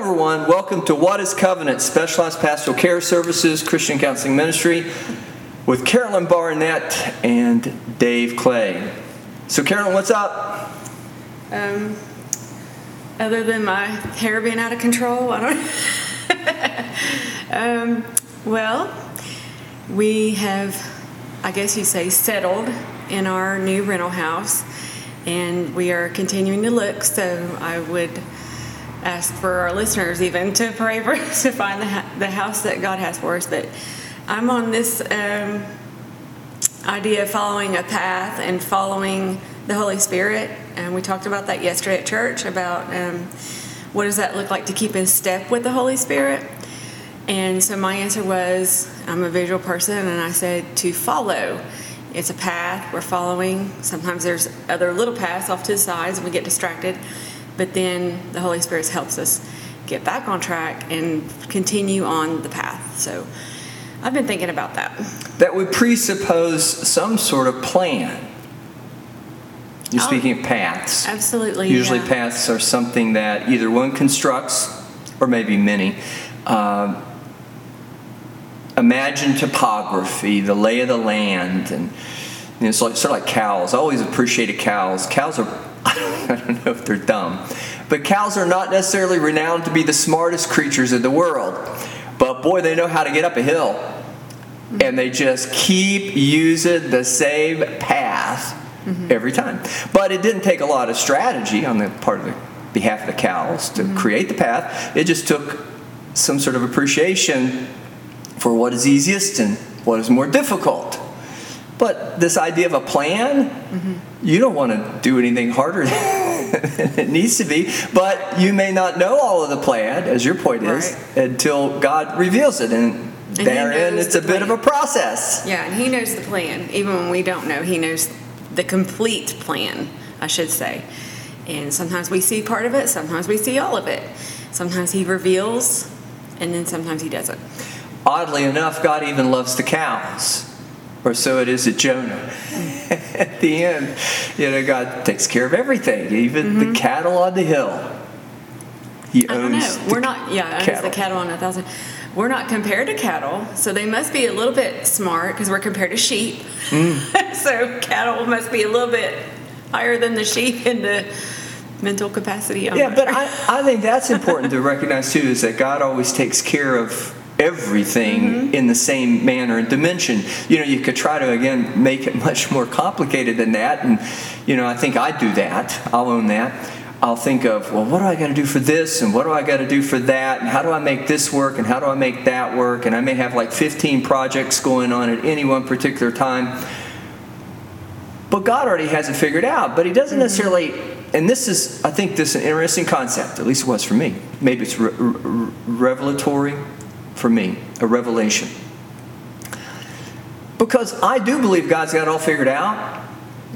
everyone. Welcome to What is Covenant Specialized Pastoral Care Services Christian Counseling Ministry with Carolyn Barnett and Dave Clay. So, Carolyn, what's up? Um, other than my hair being out of control, I don't. um, well, we have, I guess you say, settled in our new rental house, and we are continuing to look. So I would ask for our listeners even to pray for us to find the, the house that God has for us. But I'm on this um, idea of following a path and following the Holy Spirit, and we talked about that yesterday at church about um, what does that look like to keep in step with the Holy Spirit. And so my answer was, I'm a visual person, and I said to follow. It's a path we're following. Sometimes there's other little paths off to the sides, and we get distracted. But then the Holy Spirit helps us get back on track and continue on the path. So I've been thinking about that. That would presuppose some sort of plan. You're Oh. speaking of paths. Absolutely. Usually, yeah. paths are something that either one constructs or maybe many. Um, imagine topography, the lay of the land, and you know, it's like, sort of like cows. I always appreciated cows. Cows are, I don't know if they're dumb, but cows are not necessarily renowned to be the smartest creatures in the world. But boy, they know how to get up a hill. And they just keep using the same path mm-hmm. every time. But it didn't take a lot of strategy on the part of the behalf of the cows to mm-hmm. create the path. It just took some sort of appreciation for what is easiest and what is more difficult. But this idea of a plan, mm-hmm. You don't want to do anything harder than it needs to be. But you may not know all of the plan, as your point is, until God reveals it. And, he therein, it's a the bit of a process. Yeah, and he knows the plan. Even when we don't know, he knows the complete plan, I should say. And sometimes we see part of it, sometimes we see all of it. Sometimes he reveals, and then sometimes he doesn't. Oddly enough, God even loves the cows, or so it is at Jonah. at the end, you know, God takes care of everything, even the cattle on the hill. He Mm-hmm. I don't know. We're not, yeah, owns cattle. the cattle on a thousand. We're not compared to cattle, so they must be a little bit smart because we're compared to sheep. Mm. so cattle must be a little bit higher than the sheep in the mental capacity. I'm Yeah, but sure. I, I think that's important to recognize too is that God always takes care of everything Mm-hmm. in the same manner and dimension. You know, you could try to again make it much more complicated than that, and you know, I think I do that. I'll own that. I'll think of, well, what do I got to do for this, and what do I got to do for that, and how do I make this work, and how do I make that work, and I may have like 15 projects going on at any one particular time. But God already has it figured out. But He doesn't necessarily, and this is, I think, this is an interesting concept. At least it was for me. Maybe it's re- re- revelatory for me, a revelation. Because I do believe God's got it all figured out,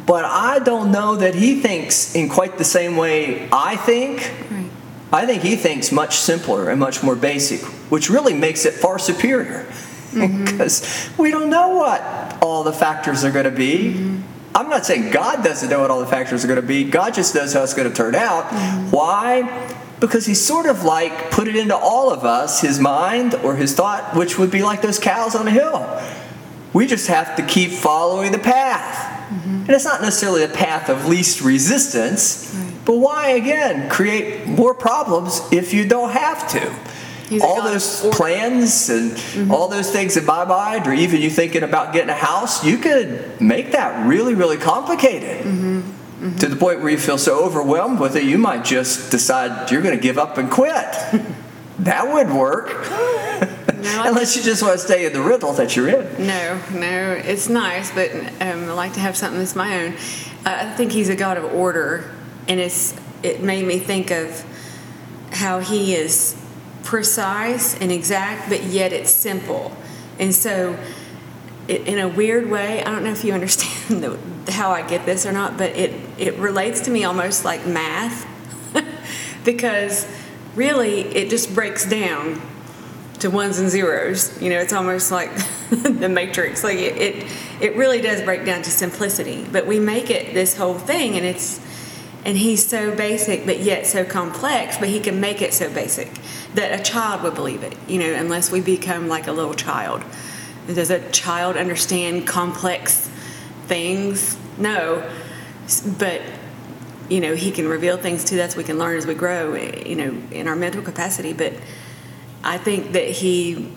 but I don't know that He thinks in quite the same way I think. Right. I think He thinks much simpler and much more basic, which really makes it far superior. Mm-hmm. Because we don't know what all the factors are going to be. Mm-hmm. I'm not saying God doesn't know what all the factors are going to be. God just knows how it's going to turn out. Mm-hmm. Why? Because He's sort of like put it into all of us, His mind or His thought, which would be like those cows on a hill. We just have to keep following the path. And it's not necessarily a path of least resistance, but why, again, create more problems if you don't have to? He's all those plans and all those things in my mind, or even you thinking about getting a house, you could make that really, really complicated. To the point where you feel so overwhelmed with it, you might just decide you're going to give up and quit. that would work. No, Unless you just want to stay in the riddle that you're in. No, no, it's nice, but um, I like to have something that's my own. I I think he's a God of order, and it's it made me think of how he is precise and exact, but yet it's simple. And so, it, in a weird way, I don't know if you understand the, how I get this or not, but it it relates to me almost like math, because really it just breaks down to ones and zeros. You know, it's almost like the matrix. Like it, it, it really does break down to simplicity. But we make it this whole thing, and it's And he's so basic, but yet so complex, but he can make it so basic that a child would believe it, you know, unless we become like a little child. Does a child understand complex things? No. But, you know, he can reveal things to us. We can learn as we grow, you know, in our mental capacity. But I think that he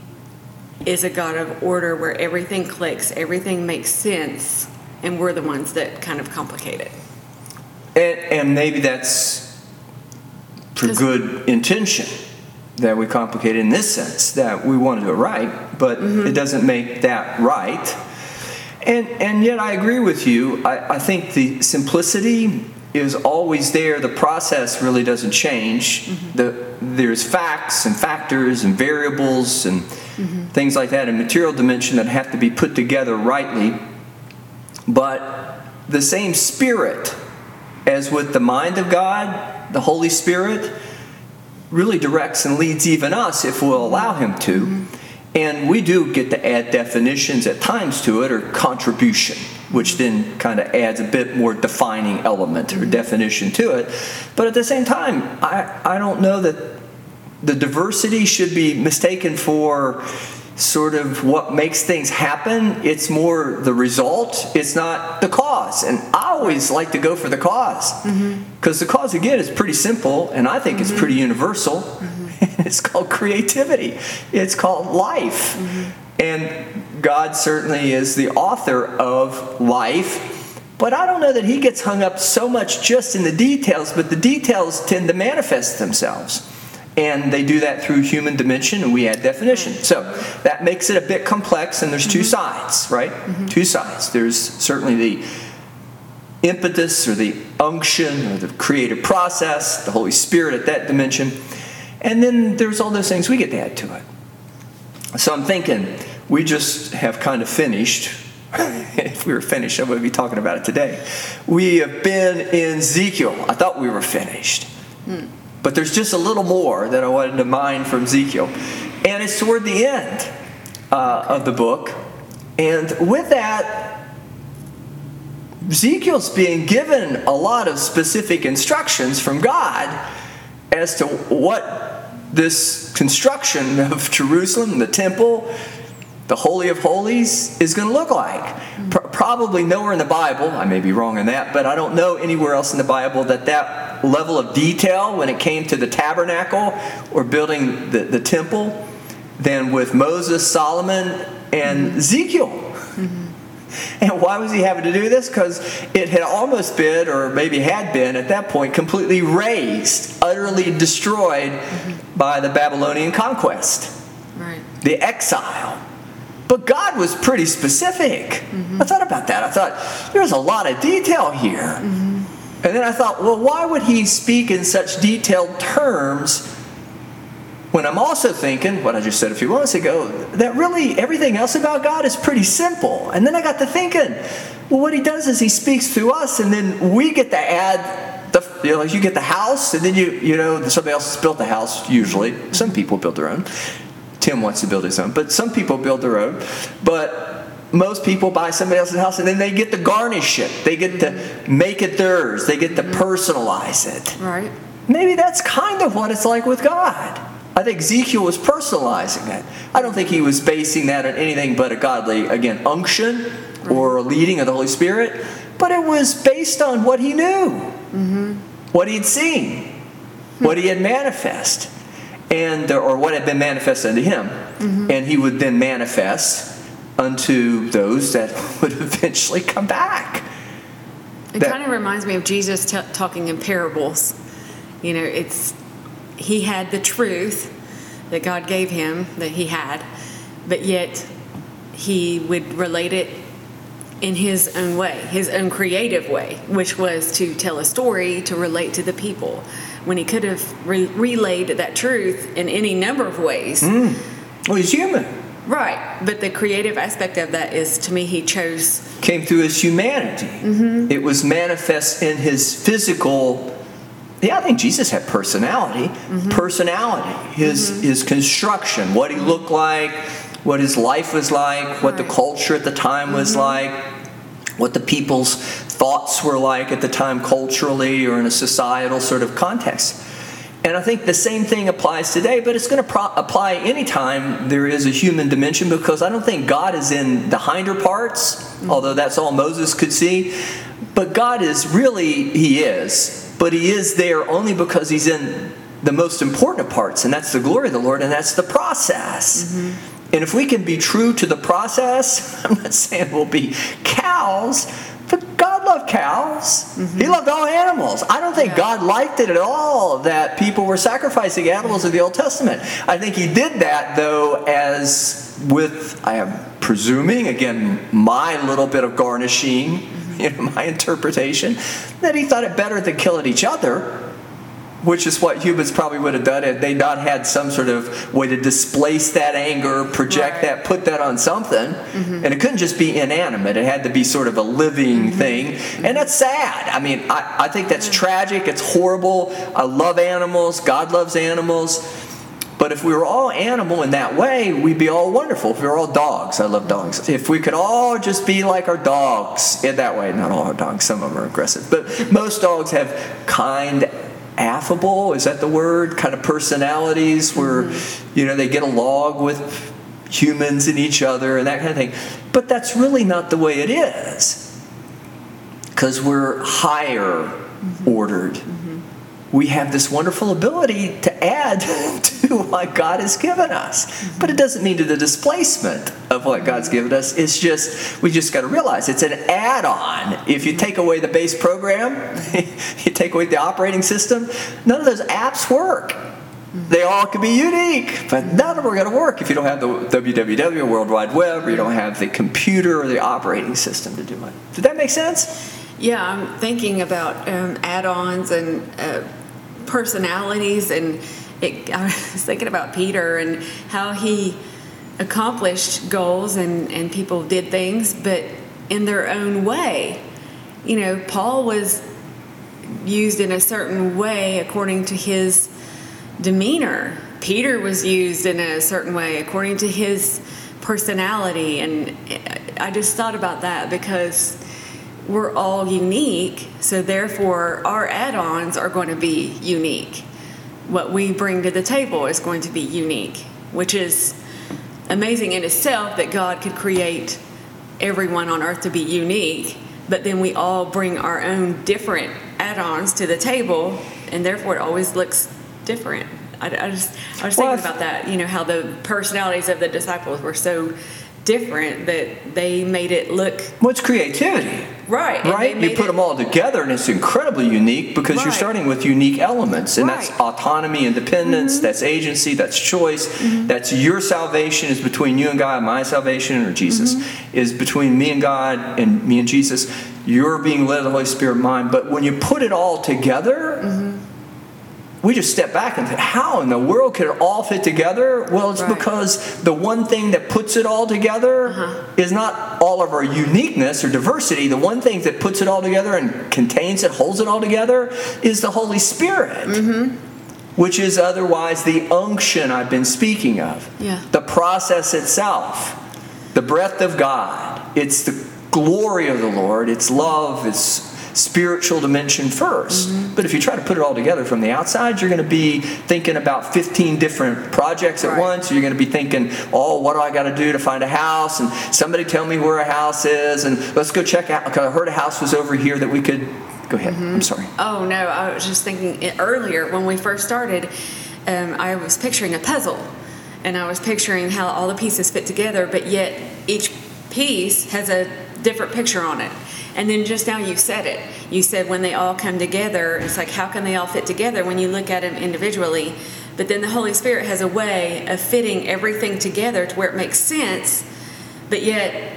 is a God of order where everything clicks, everything makes sense, and we're the ones that kind of complicate it. And, and maybe that's for good intention that we complicate it in this sense that we want to do it right, but Mm-hmm. it doesn't make that right. And, and yet, I agree with you. I, I think the simplicity is always there. The process really doesn't change. Mm-hmm. The, there's facts and factors and variables and Mm-hmm. things like that in material dimension that have to be put together rightly. But the same spirit as with the mind of God, the Holy Spirit, really directs and leads even us if we'll allow Him to. And we do get to add definitions at times to it or contribution, which then kind of adds a bit more defining element or definition to it. But at the same time, I, I don't know that the diversity should be mistaken for sort of what makes things happen. It's more the result, it's not the cause. And I always like to go for the cause mm-hmm. because the cause, again, is pretty simple and I think it's mm-hmm. pretty universal. Mm-hmm. it's called creativity, it's called life. Mm-hmm. And God certainly is the author of life. But I don't know that he gets hung up so much just in the details, but the details tend to manifest themselves. And they do that through human dimension, and we add definition. So that makes it a bit complex, and there's two mm-hmm. sides, right? Mm-hmm. Two sides. There's certainly the impetus or the unction or the creative process, the Holy Spirit at that dimension. And then there's all those things we get to add to it. So I'm thinking we just have kind of finished. if we were finished, I would be talking about it today. We have been in Ezekiel. I thought we were finished. But there's just a little more that I wanted to mine from Ezekiel. And it's toward the end uh, of the book. And with that, Ezekiel's being given a lot of specific instructions from God as to what this construction of Jerusalem, the temple, the Holy of Holies is going to look like. Mm. Pro- probably nowhere in the Bible, I may be wrong in that, but I don't know anywhere else in the Bible that that level of detail when it came to the tabernacle or building the, the temple than with Moses, Solomon, and mm-hmm. Ezekiel. Mm-hmm. And why was he having to do this? Because it had almost been, or maybe had been at that point, completely razed, utterly destroyed by the Babylonian conquest, Right. the exile. But God was pretty specific. Mm-hmm. I thought about that. I thought, there's a lot of detail here. Mm-hmm. And then I thought, well, why would he speak in such detailed terms when I'm also thinking, what I just said a few moments ago, that really everything else about God is pretty simple. And then I got to thinking, well, what he does is he speaks through us, and then we get to add the, you know, like you get the house, and then you, you know, somebody else has built the house, usually. Some people build their own. Tim wants to build his own, but some people build their own. But most people buy somebody else's house and then they get to garnish it. They get to make it theirs. They get to mm. personalize it. Right. Maybe that's kind of what it's like with God. I think Ezekiel was personalizing it. I don't think he was basing that on anything but a godly, again, unction or a leading of the Holy Spirit, but it was based on what he knew, mm-hmm. what he'd seen, what he had manifest, and or what had been manifested unto him, mm-hmm. and he would then manifest unto those that would eventually come back. It That- kind of reminds me of Jesus t- talking in parables. You know, it's he had the truth that God gave him that he had, but yet he would relate it in his own way, his own creative way, which was to tell a story to relate to the people. When he could have re- relayed that truth in any number of ways. Hmm. Well, he's human. Right, but the creative aspect of that is to me he chose came through his humanity. Mm-hmm. It was manifest in his physical. Yeah, I think Jesus had personality. Mm-hmm. Personality, his mm-hmm. his construction, what he looked like, what his life was like, what the culture at the time was mm-hmm. like, what the people's thoughts were like at the time culturally or in a societal sort of context. And I think the same thing applies today, but it's going to pro- apply anytime there is a human dimension because I don't think God is in the hinder parts, although that's all Moses could see. But God is really, He is, but He is there only because He's in the most important parts, and that's the glory of the Lord, and that's the process. Mm-hmm. And if we can be true to the process, I'm not saying we'll be cows, but God loved cows. Mm-hmm. He loved all animals. I don't think yeah. God liked it at all that people were sacrificing animals in the Old Testament. I think He did that, though, as with, I am presuming, again, my little bit of garnishing. you know, my interpretation, that He thought it better than killing each other which is what humans probably would have done had they not had some sort of way to displace that anger, project right. that, put that on something. Mm-hmm. And it couldn't just be inanimate, it had to be sort of a living mm-hmm. thing. Mm-hmm. And that's sad. I mean, I, I think that's tragic, it's horrible. I love animals, God loves animals. But if we were all animal in that way, we'd be all wonderful. If we were all dogs, I love dogs. If we could all just be like our dogs in that way, not all our dogs, some of them are aggressive, but most dogs have kind, affable is that the word kind of personalities where mm-hmm. you know they get along with humans and each other and that kind of thing but that's really not the way it is because we're higher mm-hmm. ordered. We have this wonderful ability to add to what god has given us but it doesn't mean to the displacement of what god's given us it's just we just got to realize it's an add-on if you take away the base program you take away the operating system, none of those apps work. They all could be unique, but none of them are going to work if you don't have the WWW, World Wide Web, or you don't have the computer or the operating system to do it. Did that make sense? Yeah, I'm thinking about um, add-ons and uh, personalities, and it, I was thinking about Peter and how he accomplished goals and, and people did things, but in their own way. You know, Paul was used in a certain way according to his demeanor. Peter was used in a certain way according to his personality. And I just thought about that because we're all unique, so therefore our add ons are going to be unique. What we bring to the table is going to be unique, which is amazing in itself that God could create everyone on earth to be unique, but then we all bring our own different add-ons to the table, and therefore it always looks different. I, I just I was thinking well, about that. You know how the personalities of the disciples were so different that they made it look. What's creativity? Right. Right. You put it, them all together, and it's incredibly unique because right. you're starting with unique elements, and right. that's autonomy, independence, mm-hmm. that's agency, that's choice, mm-hmm. that's your salvation is between you and God. My salvation, or Jesus, mm-hmm. is between me and God, and me and Jesus you're being led of the Holy Spirit mind. But when you put it all together, mm-hmm. We just step back and think, how in the world could it all fit together? Well, it's right. because the one thing that puts it all together uh-huh. is not all of our uniqueness or diversity. The one thing that puts it all together and contains it, holds it all together, is the Holy Spirit. Mm-hmm which is otherwise the unction I've been speaking of. Yeah. The process itself, the breath of God. It's the glory of the Lord, its love, its spiritual dimension 1st mm-hmm. But if you try to put it all together from the outside, you're going to be thinking about 15 different projects at right. once. You're going to be thinking, oh, what do I got to do to find a house? And somebody tell me where a house is, and let's go check out. Because I heard a house was over here that we could. Go ahead. Mm-hmm. I'm sorry. Oh, no. I was just thinking earlier when we first started, um, I was picturing a puzzle. And I was picturing how all the pieces fit together, but yet each piece has a different picture on it. And then just now you said it. You said when they all come together, it's like how can they all fit together when you look at them individually? But then the Holy Spirit has a way of fitting everything together to where it makes sense, but yet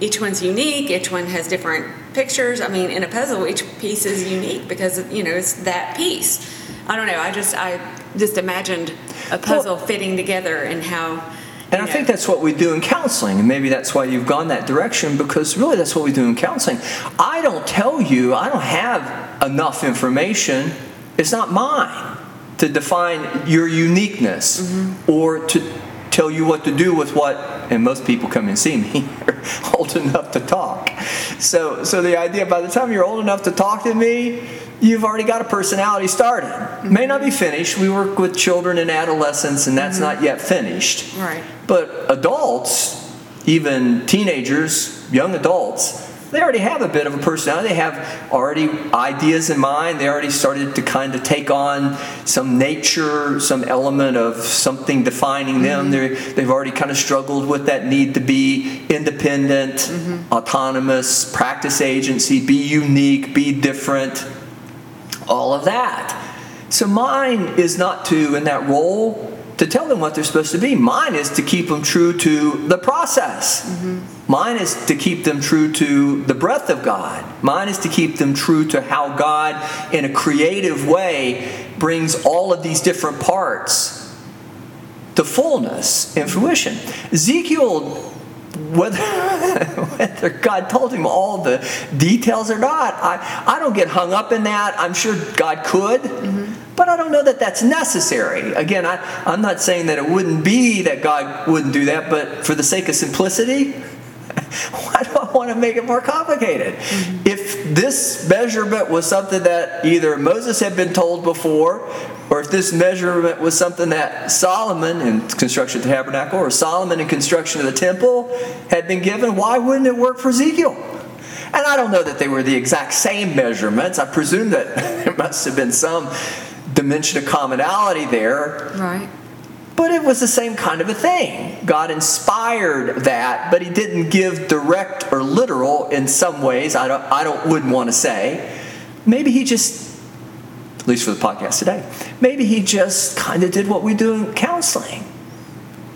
each one's unique, each one has different pictures. I mean, in a puzzle, each piece is unique because you know it's that piece. I don't know. I just I just imagined a puzzle well, fitting together and how and I think that's what we do in counseling. And maybe that's why you've gone that direction because really that's what we do in counseling. I don't tell you, I don't have enough information. It's not mine to define your uniqueness mm-hmm. or to tell you what to do with what, and most people come and see me are old enough to talk. So, so the idea by the time you're old enough to talk to me, you've already got a personality started. Mm-hmm. May not be finished. We work with children and adolescents, and that's mm-hmm. not yet finished. Right. But adults, even teenagers, young adults, they already have a bit of a personality. They have already ideas in mind. They already started to kind of take on some nature, some element of something defining them. Mm-hmm. they have already kind of struggled with that need to be independent, mm-hmm. autonomous, practice agency, be unique, be different, all of that. So mine is not to, in that role, to tell them what they're supposed to be. Mine is to keep them true to the process. Mm-hmm. Mine is to keep them true to the breath of God. Mine is to keep them true to how God, in a creative way, brings all of these different parts to fullness and fruition. Ezekiel whether, whether God told him all the details or not, I, I don't get hung up in that. I'm sure God could. Mm-hmm. But I don't know that that's necessary. Again, I, I'm not saying that it wouldn't be that God wouldn't do that, but for the sake of simplicity, why do I want to make it more complicated? Mm-hmm. If this measurement was something that either Moses had been told before, or if this measurement was something that Solomon in construction of the tabernacle, or Solomon in construction of the temple had been given, why wouldn't it work for Ezekiel? And I don't know that they were the exact same measurements. I presume that there must have been some dimension of commonality there. Right. But it was the same kind of a thing. God inspired that, but He didn't give direct or literal in some ways. I don't, I don't, wouldn't want to say. Maybe He just, at least for the podcast today, maybe He just kind of did what we do in counseling.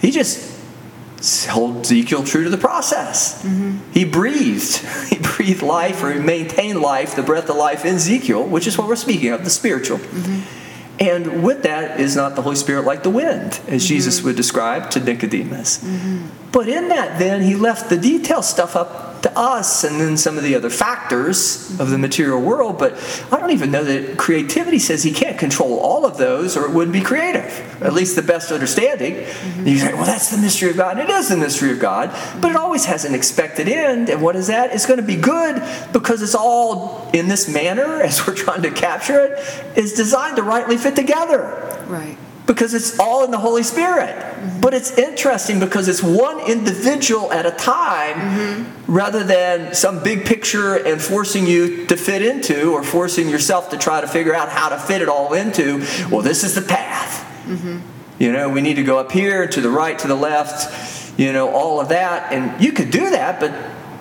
He just held Ezekiel true to the process. Mm-hmm. He breathed. He breathed life or he maintained life, the breath of life in Ezekiel, which is what we're speaking of, the spiritual. Mm-hmm. And with that is not the Holy Spirit like the wind, as mm-hmm. Jesus would describe to Nicodemus. Mm-hmm. But in that, then, he left the detail stuff up to us and then some of the other factors of the material world. But I don't even know that creativity says he can't control all of those or it wouldn't be creative, at least the best understanding. Mm-hmm. You say, well, that's the mystery of God. And it is the mystery of God, but it always has an expected end. And what is that? It's going to be good because it's all in this manner, as we're trying to capture it, is designed to rightly fit together. Right because it's all in the Holy Spirit. Mm-hmm. But it's interesting because it's one individual at a time mm-hmm. rather than some big picture and forcing you to fit into or forcing yourself to try to figure out how to fit it all into. Well, this is the path. Mm-hmm. You know, we need to go up here, to the right, to the left, you know, all of that. And you could do that, but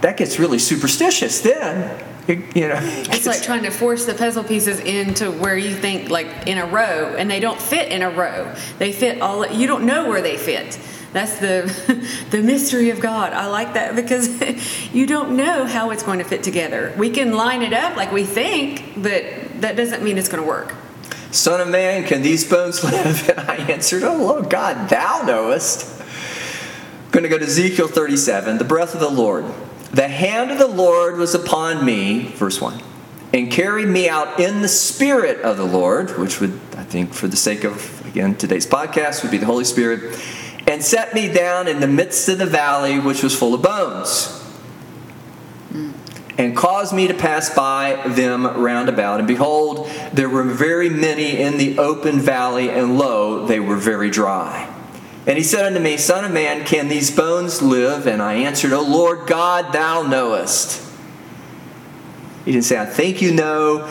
that gets really superstitious then you know. It's like trying to force the puzzle pieces into where you think like in a row and they don't fit in a row. They fit all you don't know where they fit. That's the the mystery of god. I like that because you don't know how it's going to fit together. We can line it up like we think but that doesn't mean it's going to work. Son of man can these bones live? And i answered oh lord god thou knowest. I'm going to go to ezekiel 37 the breath of the lord the hand of the Lord was upon me, verse 1, and carried me out in the spirit of the Lord, which would, I think, for the sake of, again, today's podcast, would be the Holy Spirit, and set me down in the midst of the valley, which was full of bones and caused me to pass by them round about. And behold, there were very many in the open valley, and lo, they were very dry. And he said unto me, Son of man, can these bones live? And I answered, O Lord God, thou knowest. He didn't say, I think you know.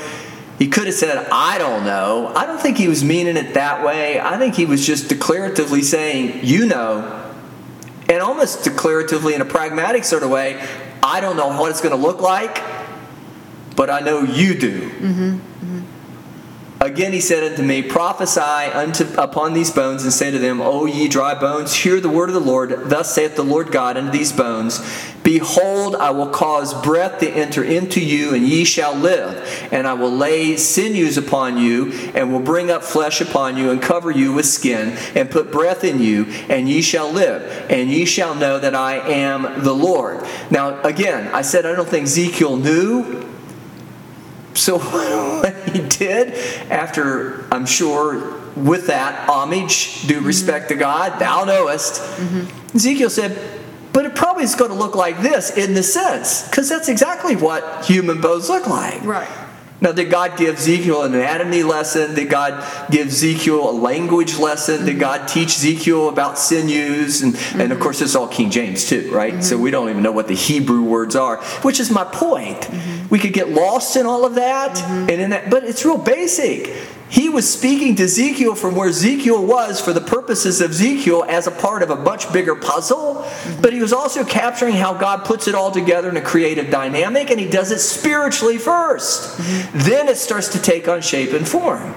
He could have said, I don't know. I don't think he was meaning it that way. I think he was just declaratively saying, You know. And almost declaratively in a pragmatic sort of way, I don't know what it's going to look like, but I know you do. Mm-hmm. Again he said unto me, Prophesy unto upon these bones, and say to them, O ye dry bones, hear the word of the Lord. Thus saith the Lord God unto these bones, Behold, I will cause breath to enter into you, and ye shall live. And I will lay sinews upon you, and will bring up flesh upon you, and cover you with skin, and put breath in you, and ye shall live. And ye shall know that I am the Lord. Now, again, I said I don't think Ezekiel knew so what he did after I'm sure with that homage, due mm-hmm. respect to God, thou knowest. Mm-hmm. Ezekiel said, but it probably is going to look like this in the sense, because that's exactly what human bones look like. Right. Now, did God give Ezekiel an anatomy lesson? Did God give Ezekiel a language lesson? Did God teach Ezekiel about sinews? And, and of mm-hmm. course, it's all King James too, right? So mm-hmm. we don't even know what the Hebrew words are, which is my point. Mm-hmm. We could get lost in all of that, and in that, but it's real basic. He was speaking to Ezekiel from where Ezekiel was for the purposes of Ezekiel as a part of a much bigger puzzle, but he was also capturing how God puts it all together in a creative dynamic, and he does it spiritually 1st Then it starts to take on shape and form.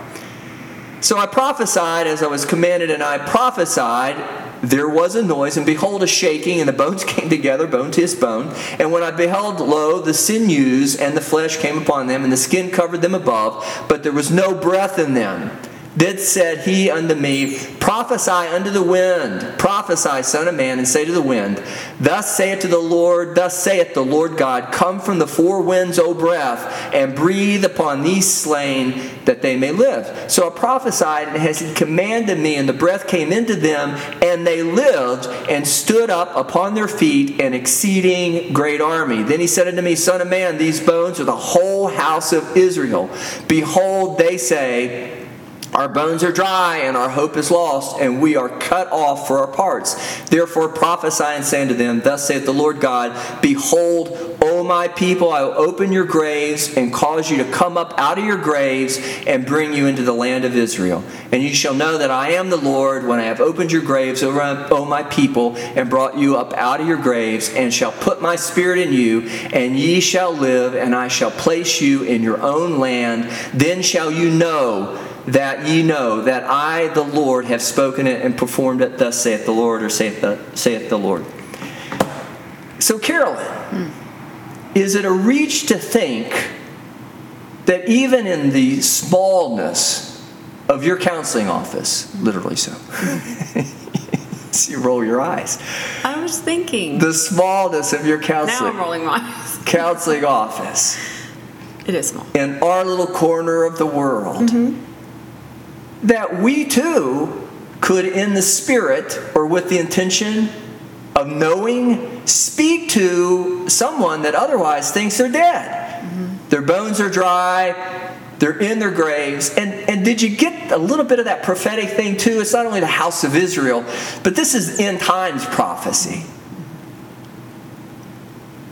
So I prophesied as I was commanded, and I prophesied. There was a noise, and behold, a shaking, and the bones came together, bone to his bone. And when I beheld, lo, the sinews and the flesh came upon them, and the skin covered them above, but there was no breath in them. Then said he unto me, Prophesy unto the wind, prophesy, son of man, and say to the wind, Thus saith to the Lord, thus saith the Lord God, Come from the four winds, O breath, and breathe upon these slain, that they may live. So I prophesied, and as he commanded me, and the breath came into them, and they lived, and stood up upon their feet, an exceeding great army. Then he said unto me, Son of man, these bones are the whole house of Israel. Behold, they say, our bones are dry and our hope is lost, and we are cut off for our parts. Therefore prophesy and say unto them, Thus saith the Lord God, Behold, O my people, I will open your graves and cause you to come up out of your graves and bring you into the land of Israel. And you shall know that I am the Lord when I have opened your graves, O my people, and brought you up out of your graves, and shall put my spirit in you, and ye shall live, and I shall place you in your own land. Then shall you know that ye know that I, the Lord, have spoken it and performed it, thus saith the Lord, or saith the, saith the Lord. So, Carolyn, is it a reach to think that even in the smallness of your counseling office, literally so, you roll your eyes, I was thinking. the smallness of your counseling. now I'm rolling my eyes. counseling office It is small. in our little corner of the world, mm-hmm. That we too could, in the spirit or with the intention of knowing, speak to someone that otherwise thinks they're dead. Mm-hmm. Their bones are dry. They're in their graves. And, and did you get a little bit of that prophetic thing too? It's not only the house of Israel, but this is end times prophecy.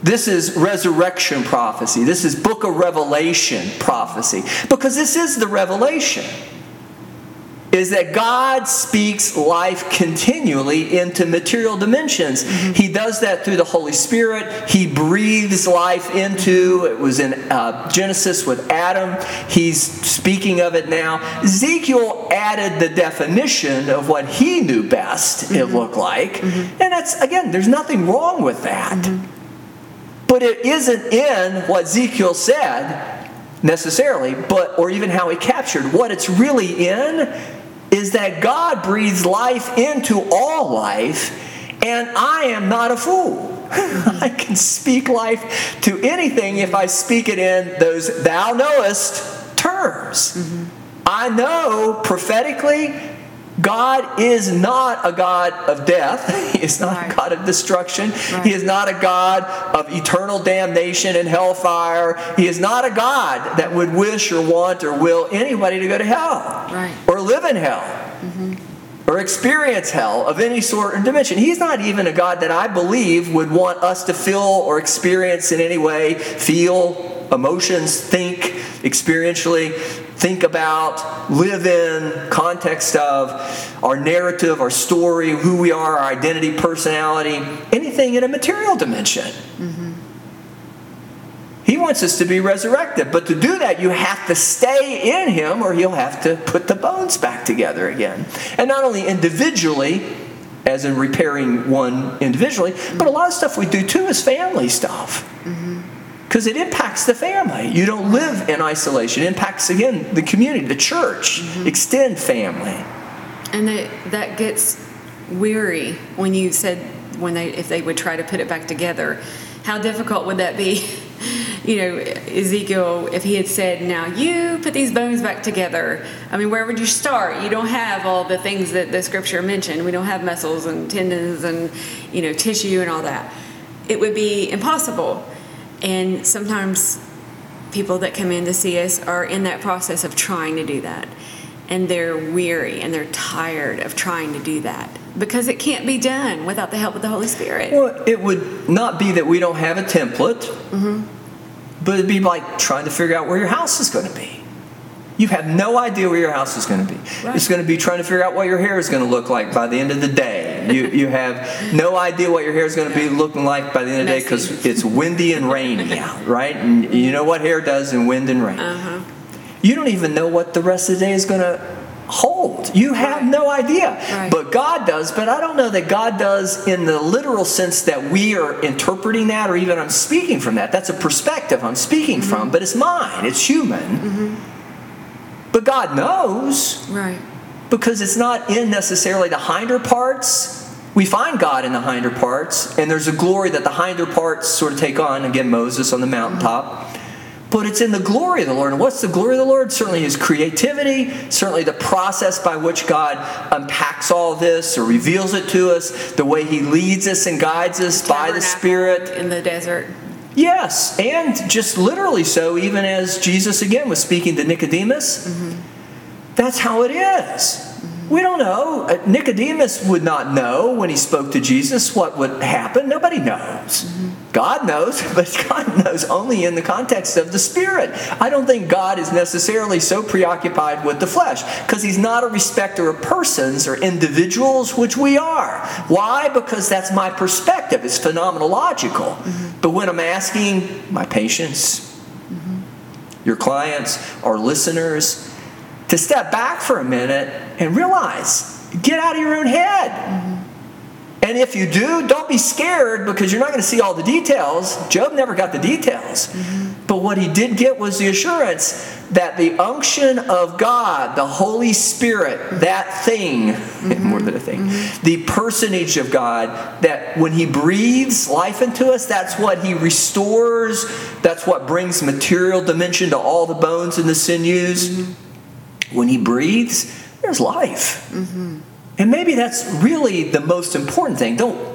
This is resurrection prophecy. This is book of Revelation prophecy. Because this is the revelation. Is that God speaks life continually into material dimensions. Mm-hmm. He does that through the Holy Spirit. He breathes life into, it was in uh, Genesis with Adam. He's speaking of it now. Ezekiel added the definition of what he knew best, it mm-hmm. looked like. Mm-hmm. And that's, again, there's nothing wrong with that. But it isn't in what Ezekiel said necessarily, but or even how he captured. What it's really in is that God breathes life into all life, and I am not a fool. I can speak life to anything if I speak it in those thou knowest terms. Mm-hmm. I know prophetically God is not a God of death. He is not Right. a God of destruction. Right. He is not a God of eternal damnation and hellfire. He is not a God that would wish or want or will anybody to go to hell Right. or live in hell mm-hmm. or experience hell of any sort or dimension. He's not even a God that I believe would want us to feel or experience in any way, feel emotions, think experientially, think about, live in, context of our narrative, our story, who we are, our identity, personality, anything in a material dimension. Mm-hmm. He wants us to be resurrected. But to do that, you have to stay in Him or He'll have to put the bones back together again. And not only individually, as in repairing one individually, but a lot of stuff we do too is family stuff. Mm-hmm. Because it impacts the family. You don't live in isolation. It impacts, again, the community, the church, mm-hmm. extend family. And that that gets weary when you said when they if they would try to put it back together. How difficult would that be? you know, Ezekiel, if he had said, Now you put these bones back together, I mean, where would you start? You don't have all the things that the scripture mentioned. We don't have muscles and tendons and, you know, tissue and all that. It would be impossible. And sometimes people that come in to see us are in that process of trying to do that. And they're weary and they're tired of trying to do that because it can't be done without the help of the Holy Spirit. Well, it would not be that we don't have a template, mm-hmm. but it'd be like trying to figure out where your house is going to be. You have no idea where your house is going to be. Right. It's going to be trying to figure out what your hair is going to look like by the end of the day. You, you have no idea what your hair is going to be looking like by the end of the day because it's windy and rainy out, right? And you know what hair does in wind and rain. Uh-huh. You don't even know what the rest of the day is going to hold. You have right. no idea. Right. But God does, but I don't know that God does in the literal sense that we are interpreting that or even I'm speaking from that. That's a perspective I'm speaking mm-hmm. from, but it's mine, it's human. Mm-hmm. But God knows. Right. Because it's not in necessarily the hinder parts. We find God in the hinder parts, and there's a glory that the hinder parts sort of take on. Again, Moses on the mountaintop. Mm-hmm but it's in the glory of the Lord. And what's the glory of the Lord? Certainly his creativity, certainly the process by which God unpacks all this or reveals it to us, the way he leads us and guides us by the Spirit. In the desert. Yes, and just literally so, even as Jesus again was speaking to Nicodemus. Mm-hmm. That's how it is. We don't know. Uh, Nicodemus would not know when he spoke to Jesus what would happen. Nobody knows. God knows, but God knows only in the context of the Spirit. I don't think God is necessarily so preoccupied with the flesh because He's not a respecter of persons or individuals, which we are. Why? Because that's my perspective. It's phenomenological. Mm-hmm. But when I'm asking my patients, mm-hmm. your clients, our listeners, to step back for a minute and realize, get out of your own head. Mm-hmm. And if you do, don't be scared because you're not going to see all the details. Job never got the details. Mm-hmm. But what he did get was the assurance that the unction of God, the Holy Spirit, that thing, mm-hmm. more than a thing, mm-hmm. the personage of God, that when he breathes life into us, that's what he restores, that's what brings material dimension to all the bones and the sinews. When he breathes, there's life. Mm-hmm. And maybe that's really the most important thing. Don't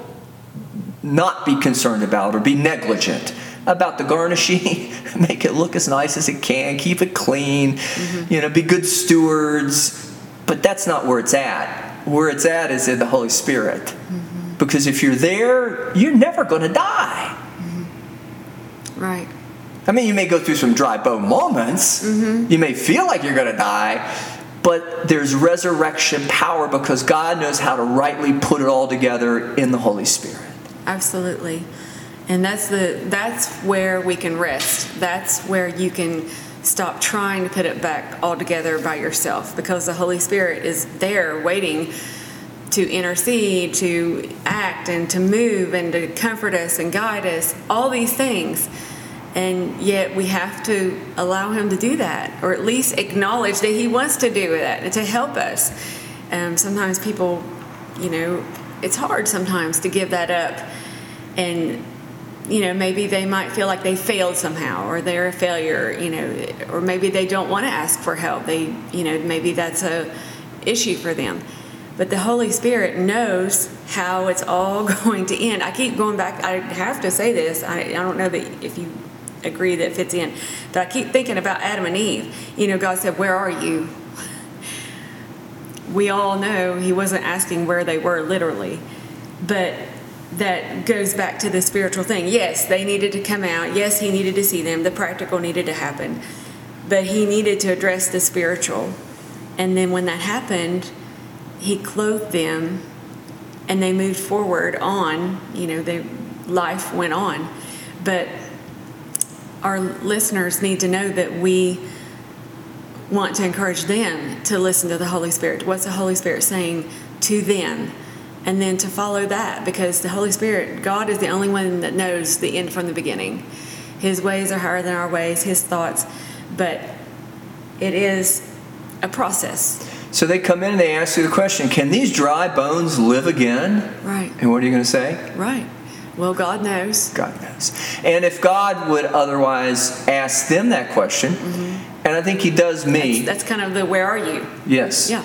not be concerned about or be negligent about the garnishing. Make it look as nice as it can. Keep it clean. Mm-hmm. You know, be good stewards. But that's not where it's at. Where it's at is in the Holy Spirit. Mm-hmm. Because if you're there, you're never going to die. Mm-hmm. Right. I mean, you may go through some dry bone moments. Mm-hmm. You may feel like you're going to die, but there's resurrection power because God knows how to rightly put it all together in the Holy Spirit. Absolutely. And that's the that's where we can rest. That's where you can stop trying to put it back all together by yourself because the Holy Spirit is there waiting to intercede, to act and to move and to comfort us and guide us, all these things. And yet we have to allow him to do that, or at least acknowledge that he wants to do that and to help us. Um, sometimes people, you know, it's hard sometimes to give that up. And, you know, maybe they might feel like they failed somehow or they're a failure, you know, or maybe they don't want to ask for help. They, you know, maybe that's a issue for them. But the Holy Spirit knows how it's all going to end. I keep going back. I have to say this. I, I don't know that if you agree that fits in. But I keep thinking about Adam and Eve. You know, God said, Where are you? We all know He wasn't asking where they were literally, but that goes back to the spiritual thing. Yes, they needed to come out. Yes, He needed to see them. The practical needed to happen. But He needed to address the spiritual. And then when that happened, He clothed them and they moved forward on. You know, their life went on. But our listeners need to know that we want to encourage them to listen to the Holy Spirit. What's the Holy Spirit saying to them? And then to follow that because the Holy Spirit, God is the only one that knows the end from the beginning. His ways are higher than our ways, His thoughts, but it is a process. So they come in and they ask you the question Can these dry bones live again? Right. And what are you going to say? Right. Well, God knows. God knows. And if God would otherwise ask them that question, mm-hmm. and I think He does me. That's, that's kind of the where are you? yes. Yeah.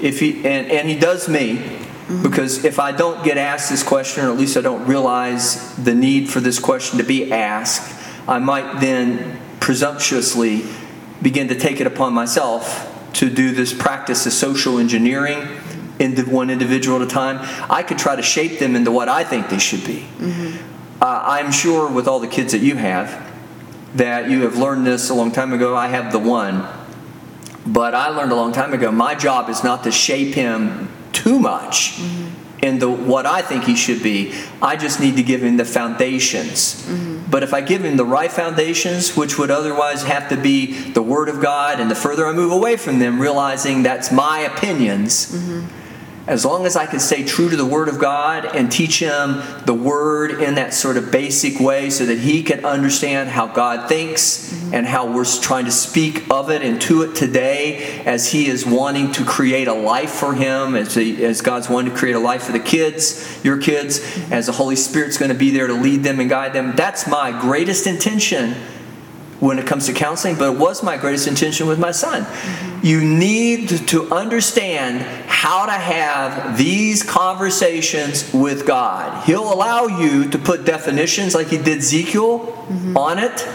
If he and, and He does me mm-hmm. because if I don't get asked this question, or at least I don't realize the need for this question to be asked, I might then presumptuously begin to take it upon myself to do this practice of social engineering into one individual at a time. I could try to shape them into what I think they should be. Mm-hmm. Uh, I'm sure with all the kids that you have, that you have learned this a long time ago. I have the one. But I learned a long time ago my job is not to shape him too much mm-hmm. into what I think he should be. I just need to give him the foundations. Mm-hmm. But if I give him the right foundations, which would otherwise have to be the Word of God, and the further I move away from them, realizing that's my opinions, as long as I can stay true to the Word of God and teach him the Word in that sort of basic way so that he can understand how God thinks mm-hmm. and how we're trying to speak of it and to it today as he is wanting to create a life for him, as, he, as God's wanting to create a life for the kids, your kids, mm-hmm. as the Holy Spirit's going to be there to lead them and guide them. That's my greatest intention when it comes to counseling, but it was my greatest intention with my son. Mm-hmm. You need to understand how to have these conversations with God. He'll allow you to put definitions like he did Ezekiel mm-hmm. on it,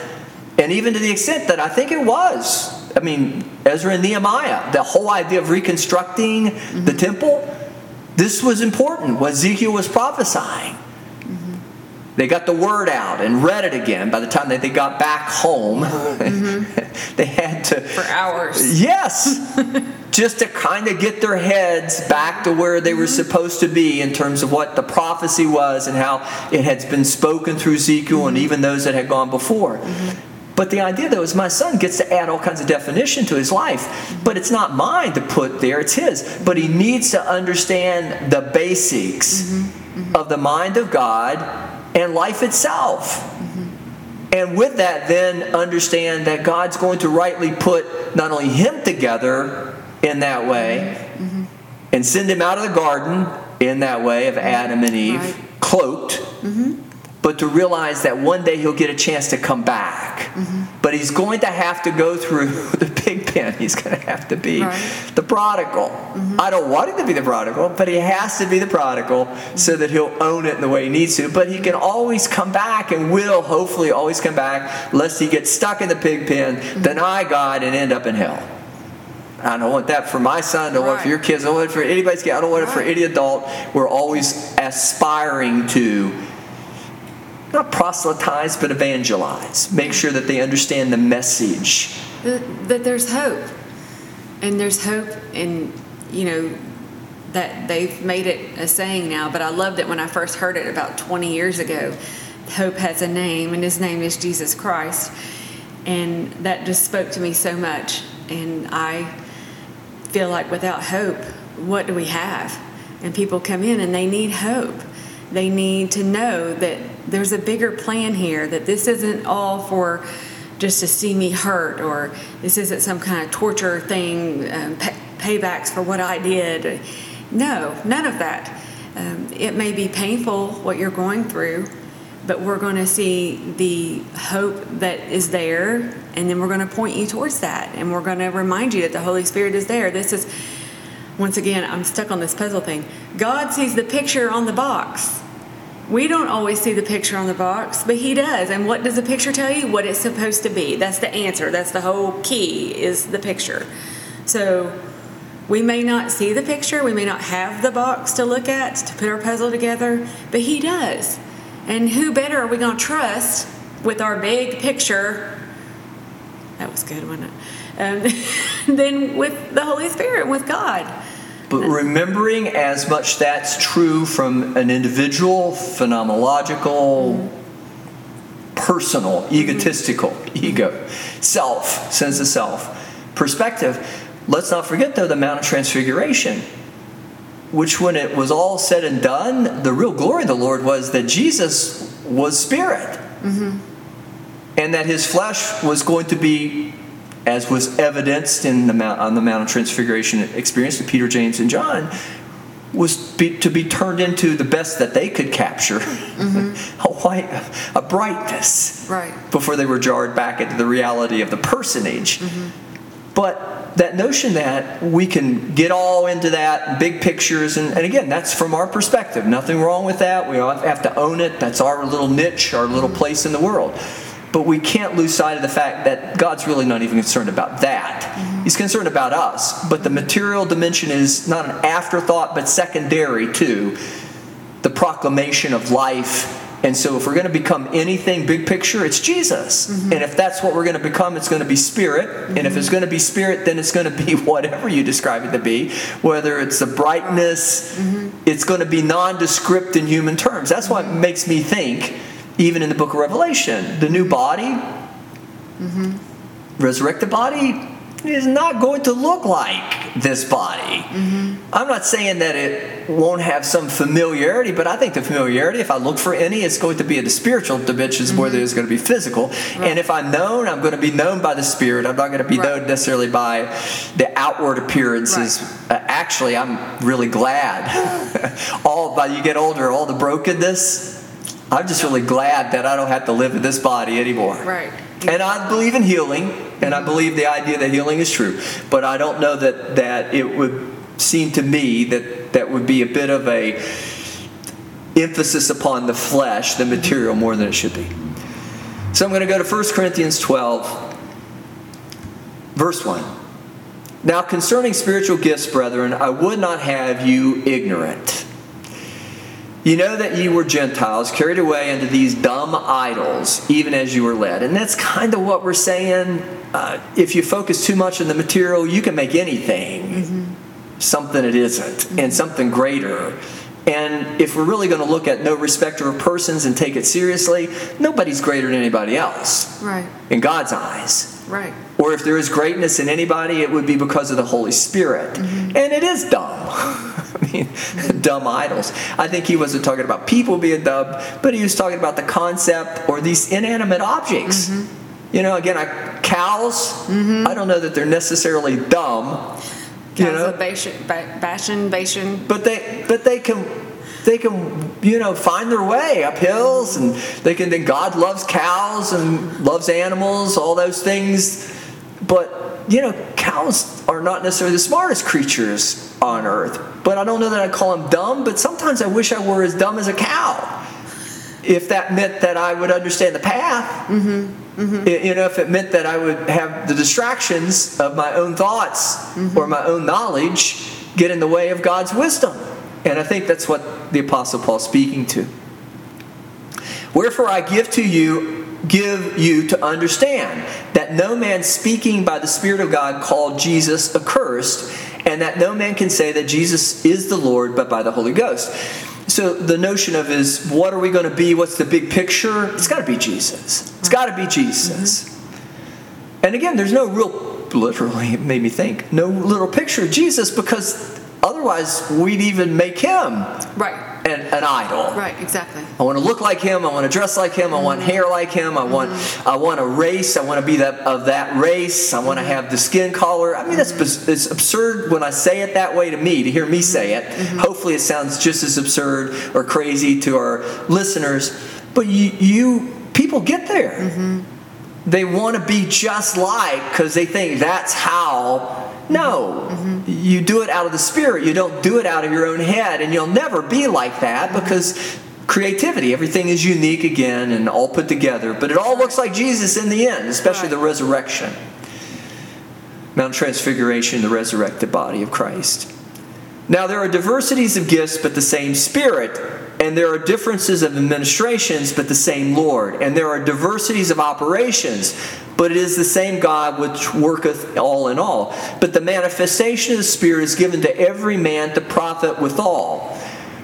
and even to the extent that I think it was. I mean, Ezra and Nehemiah, the whole idea of reconstructing the mm-hmm. temple, this was important, what Ezekiel was prophesying. They got the word out and read it again. By the time that they got back home, mm-hmm. they had to. For hours. Yes! just to kind of get their heads back to where they were mm-hmm. supposed to be in terms of what the prophecy was and how it had been spoken through Ezekiel and mm-hmm. even those that had gone before. But the idea, though, is my son gets to add all kinds of definition to his life, but it's not mine to put there, it's his. But he needs to understand the basics of the mind of God and life itself. Mm-hmm. And with that, then understand that God's going to rightly put not only him together in that way mm-hmm. and send him out of the garden in that way of Adam and Eve, Right. cloaked, mm-hmm. But to realize that one day he'll get a chance to come back. Mm-hmm. But he's going to have to go through the pig pen. He's going to have to be Right. the prodigal. Mm-hmm. I don't want him to be the prodigal, but he has to be the prodigal mm-hmm. so that he'll own it in the way he needs to. But he can always come back and will hopefully always come back, lest he get stuck in the pig pen, deny God, and end up in hell. I don't want that for my son. I don't want it for your kids. I don't want it for anybody's kid. I don't want it for any adult. We're always aspiring to not proselytize, but evangelize. Make sure that they understand the message. that, that there's hope. And there's hope and, you know that they've made it a saying now but i loved it when i first heard it about 20 years ago. Hope has a name and his name is jesus christ. And that just spoke to me so much. And i feel like without hope what do we have? And people come in and they need hope. They need to know that there's a bigger plan here that this isn't all for just to see me hurt or this isn't some kind of torture thing um, pay- paybacks for what i did. No none of that. Um, it may be painful what you're going through but we're going to see the hope that is there and then we're going to point you towards that and we're going to remind you that the holy spirit is there. This is once again i'm stuck on this puzzle thing. God sees the picture on the box we don't always see the picture on the box but he does. And what does the picture tell you? What it's supposed to be. That's the answer. That's the whole key is the picture. So we may not see the picture. We may not have the box to look at to put our puzzle together but he does. And who better are we going to trust with our big picture? That was good wasn't it um, with the holy spirit with god But remembering as much that's true from an individual, phenomenological, personal, egotistical, ego, self, sense of self perspective. Let's not forget, though, the Mount of Transfiguration, which, when it was all said and done, the real glory of the Lord was that Jesus was spirit mm-hmm. and that his flesh was going to be, as was evidenced in the Mount, on the Mount of Transfiguration experience with Peter, James, and John, was be, to be turned into the best that they could capture, mm-hmm. a white, a brightness. Right. Before they were jarred back into the reality of the personage. Mm-hmm. But that notion that we can get all into that big pictures, and, and again, that's from our perspective. Nothing wrong with that. We all have to own it. That's our little niche, our little mm-hmm. place in the world. But we can't lose sight of the fact that God's really not even concerned about that. Mm-hmm. He's concerned about us. But the material dimension is not an afterthought, but secondary to the proclamation of life. And so, if we're going to become anything big picture, it's Jesus. Mm-hmm. And if that's what we're going to become, it's going to be spirit. And if it's mm-hmm. going to be spirit, then it's going to be whatever you describe it to be. Whether it's the brightness, it's going to be nondescript in human terms. That's what makes me think, even in the book of Revelation, the new body, mm-hmm. resurrected body, is not going to look like this body. Mm-hmm. I'm not saying that it won't have some familiarity, but I think the familiarity, if I look for any, it's going to be in the spiritual dimensions more than it's going to be physical. And if I'm known, I'm going to be known by the Spirit. I'm not going to be Right. known necessarily by the outward appearances. Uh, actually, I'm really glad. all by you get older, all the brokenness. I'm just really glad that I don't have to live in this body anymore. Right. And I believe in healing, and I believe the idea that healing is true. But I don't know that, that it would seem to me that that would be a bit of a emphasis upon the flesh, the material, more than it should be. So I'm going to go to 1 Corinthians 12, verse 1. Now, concerning spiritual gifts, brethren, I would not have you ignorant. You know that you were Gentiles, carried away into these dumb idols, even as you were led. And that's kind of what we're saying. Uh, if you focus too much on the material, you can make anything mm-hmm. something it isn't, and mm-hmm. something greater. And if we're really going to look at no respecter of persons and take it seriously, nobody's greater than anybody else Right. in God's eyes. Right. Or if there is greatness in anybody, it would be because of the Holy Spirit. Mm-hmm. And it is dumb. Mean, dumb idols. I think he wasn't talking about people being dumb, but he was talking about the concept or these inanimate objects. Mm-hmm. You know, again, I, cows, mm-hmm. I don't know that they're necessarily dumb. You Cows know, of Bashan, ba- Bashan, Bashan. but they but they can they can you know find their way up hills and they can then god loves cows and loves animals all those things but you know cows are not necessarily the smartest creatures on earth. But i don't know that i call them dumb but sometimes i wish i were as dumb as a cow. If that meant that i would understand the path mm-hmm. Mm-hmm. Y- you know if it meant that i would have the distractions of my own thoughts mm-hmm. or my own knowledge get in the way of god's wisdom. And i think that's what the apostle paul's speaking to. Wherefore i give to you give you to understand that no man speaking by the spirit of god called jesus accursed and that no man can say that jesus is the lord but by the holy ghost. So the notion of is what are we going to be? What's the big picture? It's got to be jesus. It's got to be jesus. Mm-hmm. And again there's no real literally it made me think no little picture of jesus because otherwise we'd even make him. Right. An, an idol Right. Exactly. I want to look like him. I want to dress like him. I want mm-hmm. hair like him. I want mm-hmm. I want a race. I want to be that of that race. I want to mm-hmm. have the skin color. I mean, that's it's absurd when I say it that way to me. To hear me say it, hopefully it sounds just as absurd or crazy to our listeners. But you, you people get there. They want to be just like because they think that's how. No, you do it out of the spirit. You don't do it out of your own head, and you'll never be like that because creativity, everything is unique again and all put together. But it all looks like Jesus in the end, especially the resurrection. Mount Transfiguration, the resurrected body of Christ. Now, there are diversities of gifts, but the same Spirit. And there are differences of administrations, but the same Lord. And there are diversities of operations, but it is the same God which worketh all in all. But the manifestation of the Spirit is given to every man to profit withal.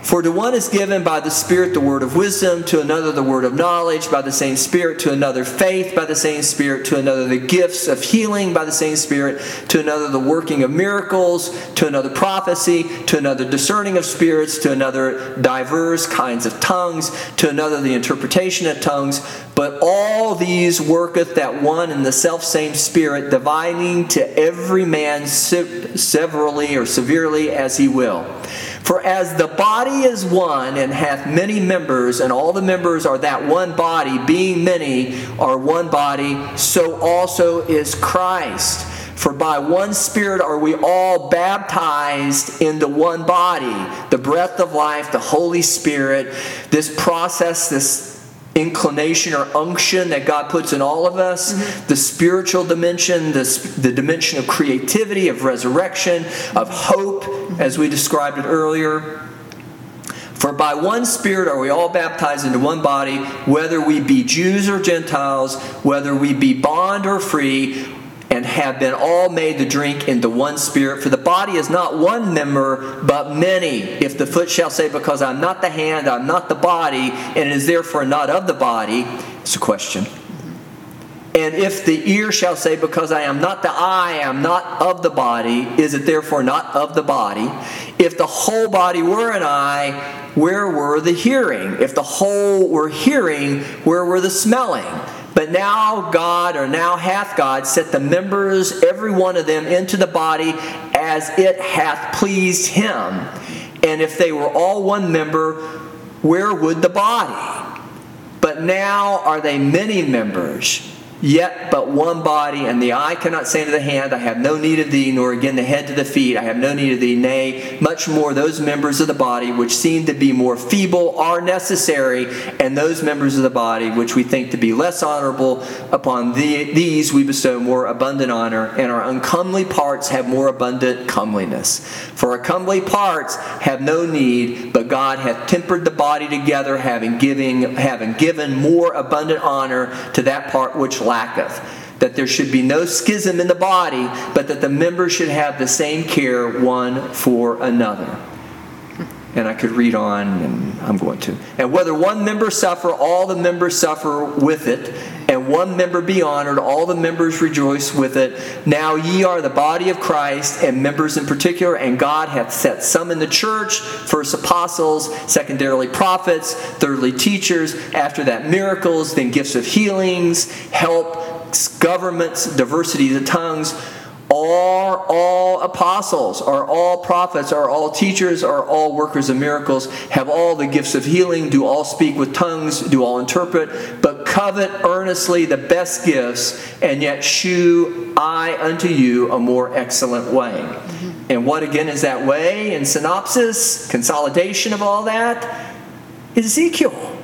For to one is given by the Spirit the word of wisdom, to another the word of knowledge by the same Spirit, to another faith by the same Spirit, to another the gifts of healing by the same Spirit, to another the working of miracles, to another prophecy, to another discerning of spirits, to another diverse kinds of tongues, to another the interpretation of tongues. But all these worketh that one and the selfsame Spirit, dividing to every man se- severally or severely as he will. For as the body is one and hath many members, and all the members are that one body, being many are one body, so also is Christ. For by one Spirit are we all baptized into one body, the breath of life, the Holy Spirit. This process, this inclination or unction that God puts in all of us, mm-hmm. the spiritual dimension, the, the dimension of creativity, of resurrection, of hope, mm-hmm. as we described it earlier. For by one Spirit are we all baptized into one body, whether we be Jews or Gentiles, whether we be bond or free, and have been all made to drink into one spirit. For the body is not one member, but many. If the foot shall say, Because I'm not the hand, I'm not the body, and is therefore not of the body, it's a question. And if the ear shall say, Because I am not the eye, I am not of the body, is it therefore not of the body? If the whole body were an eye, where were the hearing? If the whole were hearing, where were the smelling? But now God, or now hath God, set the members, every one of them, into the body as it hath pleased him. And if they were all one member, where would the body? But now are they many members Yet but one body, and the eye cannot say to the hand, I have no need of thee, nor again the head to the feet, I have no need of thee. Nay, much more those members of the body which seem to be more feeble are necessary, and those members of the body which we think to be less honorable, upon the, these we bestow more abundant honor, and our uncomely parts have more abundant comeliness. For our comely parts have no need, but God hath tempered the body together, having, giving, having given more abundant honor to that part which lacketh. That there should be no schism in the body, but that the members should have the same care one for another. And I could read on, and I'm going to. And whether one member suffer, all the members suffer with it. One member be honored, all the members rejoice with it. Now ye are the body of Christ, and members in particular, and God hath set some in the church, first apostles, secondarily prophets, thirdly teachers, after that miracles, then gifts of healings, help, governments, diversity of tongues are all apostles, are all prophets, are all teachers, are all workers of miracles, have all the gifts of healing, do all speak with tongues, do all interpret, but covet earnestly the best gifts, and yet shew I unto you a more excellent way. And what again is that way? In synopsis, consolidation of all that, Ezekiel.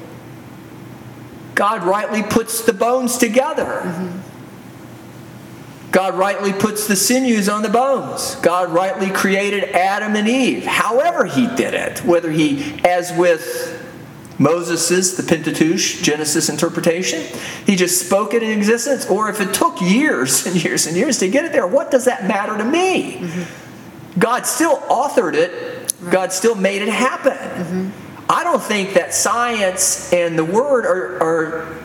God rightly puts the bones together. Mm-hmm God rightly puts the sinews on the bones. God rightly created Adam and Eve. However, he did it, whether he, as with Moses's, the Pentateuch, Genesis interpretation, he just spoke it in existence, or if it took years and years and years to get it there, what does that matter to me? Mm-hmm. God still authored it, right. God still made it happen. Mm-hmm. I don't think that science and the Word are, are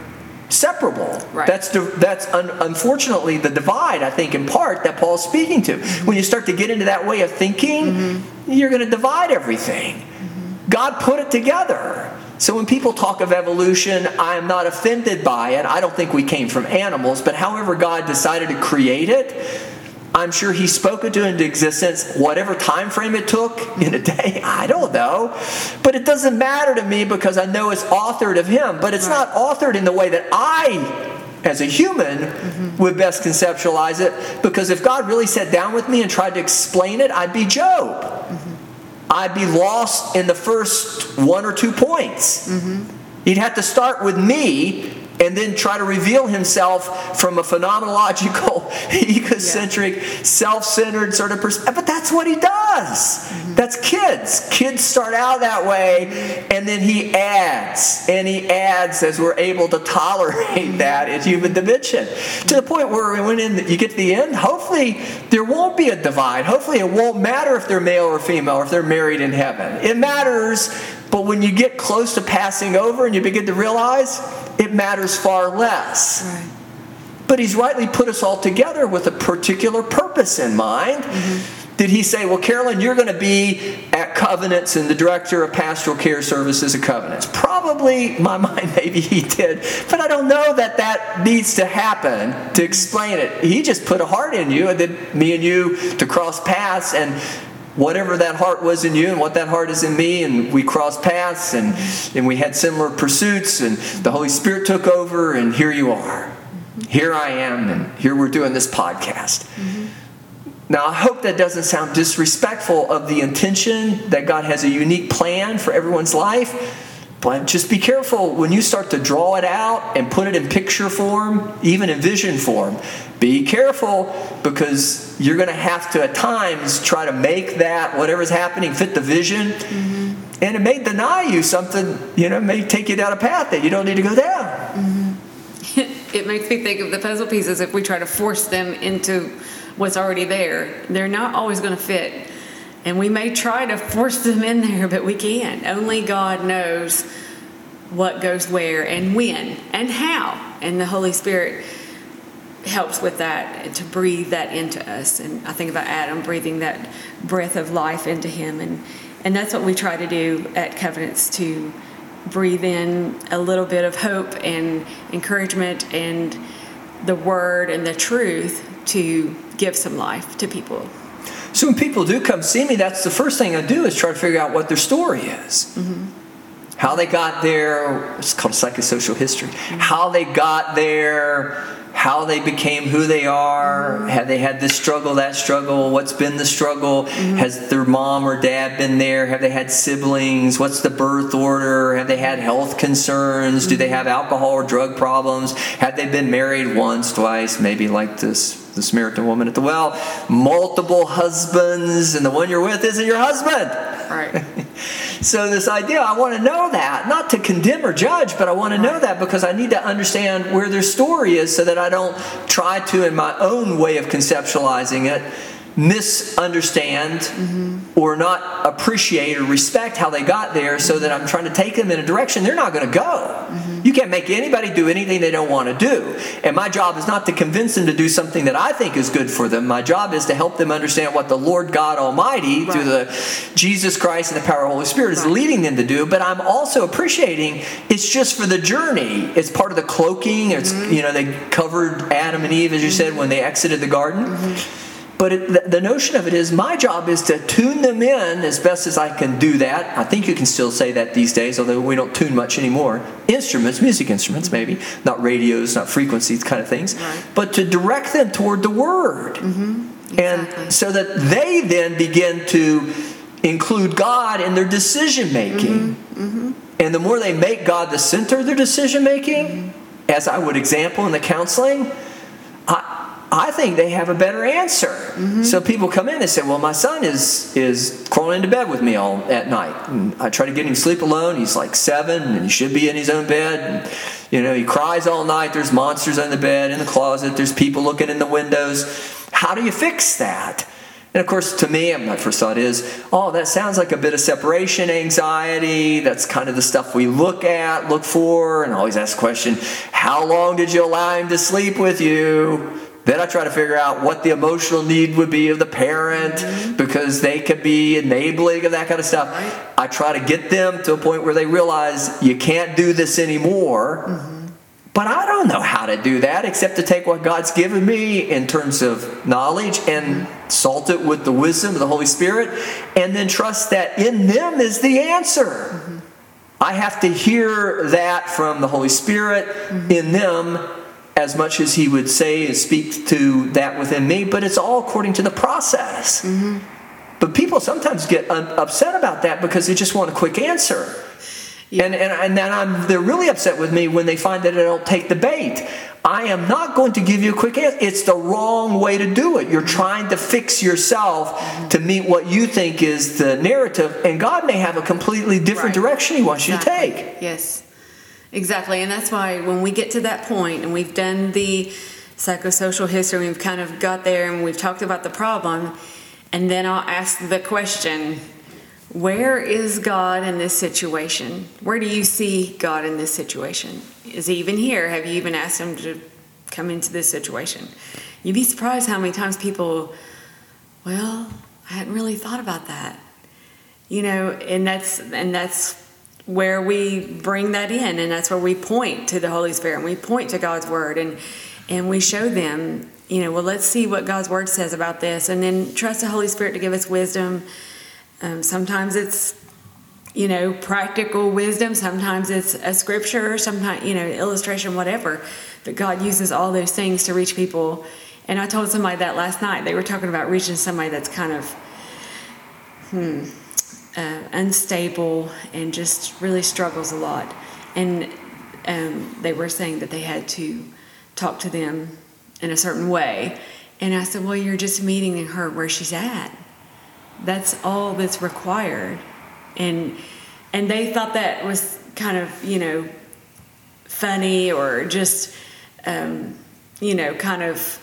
separable. Right. That's that's un, unfortunately the divide I think in part that Paul's speaking to. Mm-hmm. When you start to get into that way of thinking, mm-hmm. you're going to divide everything. Mm-hmm. God put it together. So when people talk of evolution, I am not offended by it. I don't think we came from animals, but however God decided to create it, I'm sure he spoke it into existence, whatever time frame it took in a day. I don't know. But it doesn't matter to me because I know it's authored of him. But it's right. not authored in the way that I, as a human, mm-hmm. would best conceptualize it. Because if God really sat down with me and tried to explain it, I'd be Job. Mm-hmm. I'd be lost in the first one or two points. Mm-hmm. He'd have to start with me and then try to reveal himself from a phenomenological, egocentric, yeah. self centered sort of perspective. But that's what he does. Mm-hmm. That's kids. Kids start out that way, and then he adds, and he adds as we're able to tolerate mm-hmm. that in human dimension. To the point where when in, you get to the end, hopefully there won't be a divide. Hopefully it won't matter if they're male or female, or if they're married in heaven. It matters, but when you get close to passing over and you begin to realize, it matters far less. Right. But he's rightly put us all together with a particular purpose in mind. Mm-hmm. Did he say, Well, Carolyn, you're going to be at Covenants and the director of pastoral care services at Covenants? Probably, my mind, maybe he did. But I don't know that that needs to happen to explain it. He just put a heart in you and then me and you to cross paths and whatever that heart was in you and what that heart is in me, and we crossed paths and, and we had similar pursuits, and the Holy Spirit took over, and here you are. Here I am, and here we're doing this podcast. Mm-hmm. Now, I hope that doesn't sound disrespectful of the intention that God has a unique plan for everyone's life. But just be careful when you start to draw it out and put it in picture form, even in vision form. Be careful because you're going to have to, at times, try to make that, whatever's happening, fit the vision. Mm-hmm. And it may deny you something, you know, may take you down a path that you don't need to go down. Mm-hmm. it makes me think of the puzzle pieces if we try to force them into what's already there. They're not always going to fit. And we may try to force them in there, but we can't. Only God knows what goes where and when and how. And the Holy Spirit helps with that to breathe that into us. And I think about Adam breathing that breath of life into him. And, and that's what we try to do at Covenants to breathe in a little bit of hope and encouragement and the word and the truth to give some life to people. So when people do come see me, that's the first thing I do is try to figure out what their story is. Mm-hmm. How they got there, it's called psychosocial history. Mm-hmm. How they got there, how they became who they are. Mm-hmm. Have they had this struggle, that struggle? What's been the struggle? Mm-hmm. Has their mom or dad been there? Have they had siblings? What's the birth order? Have they had health concerns? Mm-hmm. Do they mm-hmm. have alcohol or drug problems? Have they been married once, twice, maybe like this the Samaritan woman at the well, multiple husbands, and the one you're with isn't your husband. Right. so this idea, I want to know that, not to condemn or judge, but I want to know that because I need to understand where their story is so that I don't try to, in my own way of conceptualizing it, misunderstand mm-hmm. or not appreciate or respect how they got there so that I'm trying to take them in a direction they're not going to go. Mm-hmm. You can't make anybody do anything they don't want to do. And my job is not to convince them to do something that I think is good for them. My job is to help them understand what the Lord God Almighty, right. through the Jesus Christ and the power of the Holy Spirit, is right. leading them to do. But I'm also appreciating it's just for the journey. It's part of the cloaking. It's, mm-hmm. you know, they covered Adam and Eve, as you said, when they exited the garden. Mm-hmm. But it, the notion of it is my job is to tune them in as best as I can do that. I think you can still say that these days, although we don't tune much anymore. Instruments, music instruments, maybe, not radios, not frequencies, kind of things. Right. But to direct them toward the Word. Mm-hmm. Exactly. And so that they then begin to include God in their decision making. Mm-hmm. Mm-hmm. And the more they make God the center of their decision making, mm-hmm. as I would example in the counseling, I, I think they have a better answer. Mm-hmm. So people come in and say, "Well, my son is is crawling into bed with me all at night. And I try to get him to sleep alone. He's like seven, and he should be in his own bed. And, you know, he cries all night. There's monsters in the bed, in the closet. There's people looking in the windows. How do you fix that?" And of course, to me, my first thought is, oh, that sounds like a bit of separation anxiety. That's kind of the stuff we look at, look for, and always ask the question, how long did you allow him to sleep with you? Then I try to figure out what the emotional need would be of the parent mm-hmm. because they could be enabling of that kind of stuff. I try to get them to a point where they realize you can't do this anymore. Mm-hmm. But I don't know how to do that except to take what God's given me in terms of knowledge and salt it with the wisdom of the Holy Spirit and then trust that in them is the answer. Mm-hmm. I have to hear that from the Holy Spirit mm-hmm. in them as much as he would say and speak to that within me, but it's all according to the process. Mm-hmm. But people sometimes get un- upset about that because they just want a quick answer. Yeah. And, and, and then I'm, they're really upset with me when they find that I don't take the bait. I am not going to give you a quick answer. It's the wrong way to do it. You're trying to fix yourself mm-hmm. to meet what you think is the narrative, and God may have a completely different right. direction He wants exactly. you to take. Yes. Exactly. And that's why when we get to that point and we've done the psychosocial history, we've kind of got there and we've talked about the problem, and then I'll ask the question where is God in this situation? Where do you see God in this situation? Is he even here? Have you even asked him to come into this situation? You'd be surprised how many times people, well, I hadn't really thought about that. You know, and that's and that's where we bring that in and that's where we point to the holy spirit and we point to god's word and and we show them you know, well, let's see what God's word says about this, and then trust the Holy Spirit to give us wisdom. Um, sometimes it's, you know, practical wisdom. Sometimes it's a scripture. Sometimes, you know, illustration, whatever. But God uses all those things to reach people. And I told somebody that last night. They were talking about reaching somebody that's kind of, hmm, uh, unstable and just really struggles a lot. And um, they were saying that they had to talk to them in a certain way. And I said, Well, you're just meeting her where she's at. That's all that's required. And and they thought that was kind of, you know, funny or just um, you know, kind of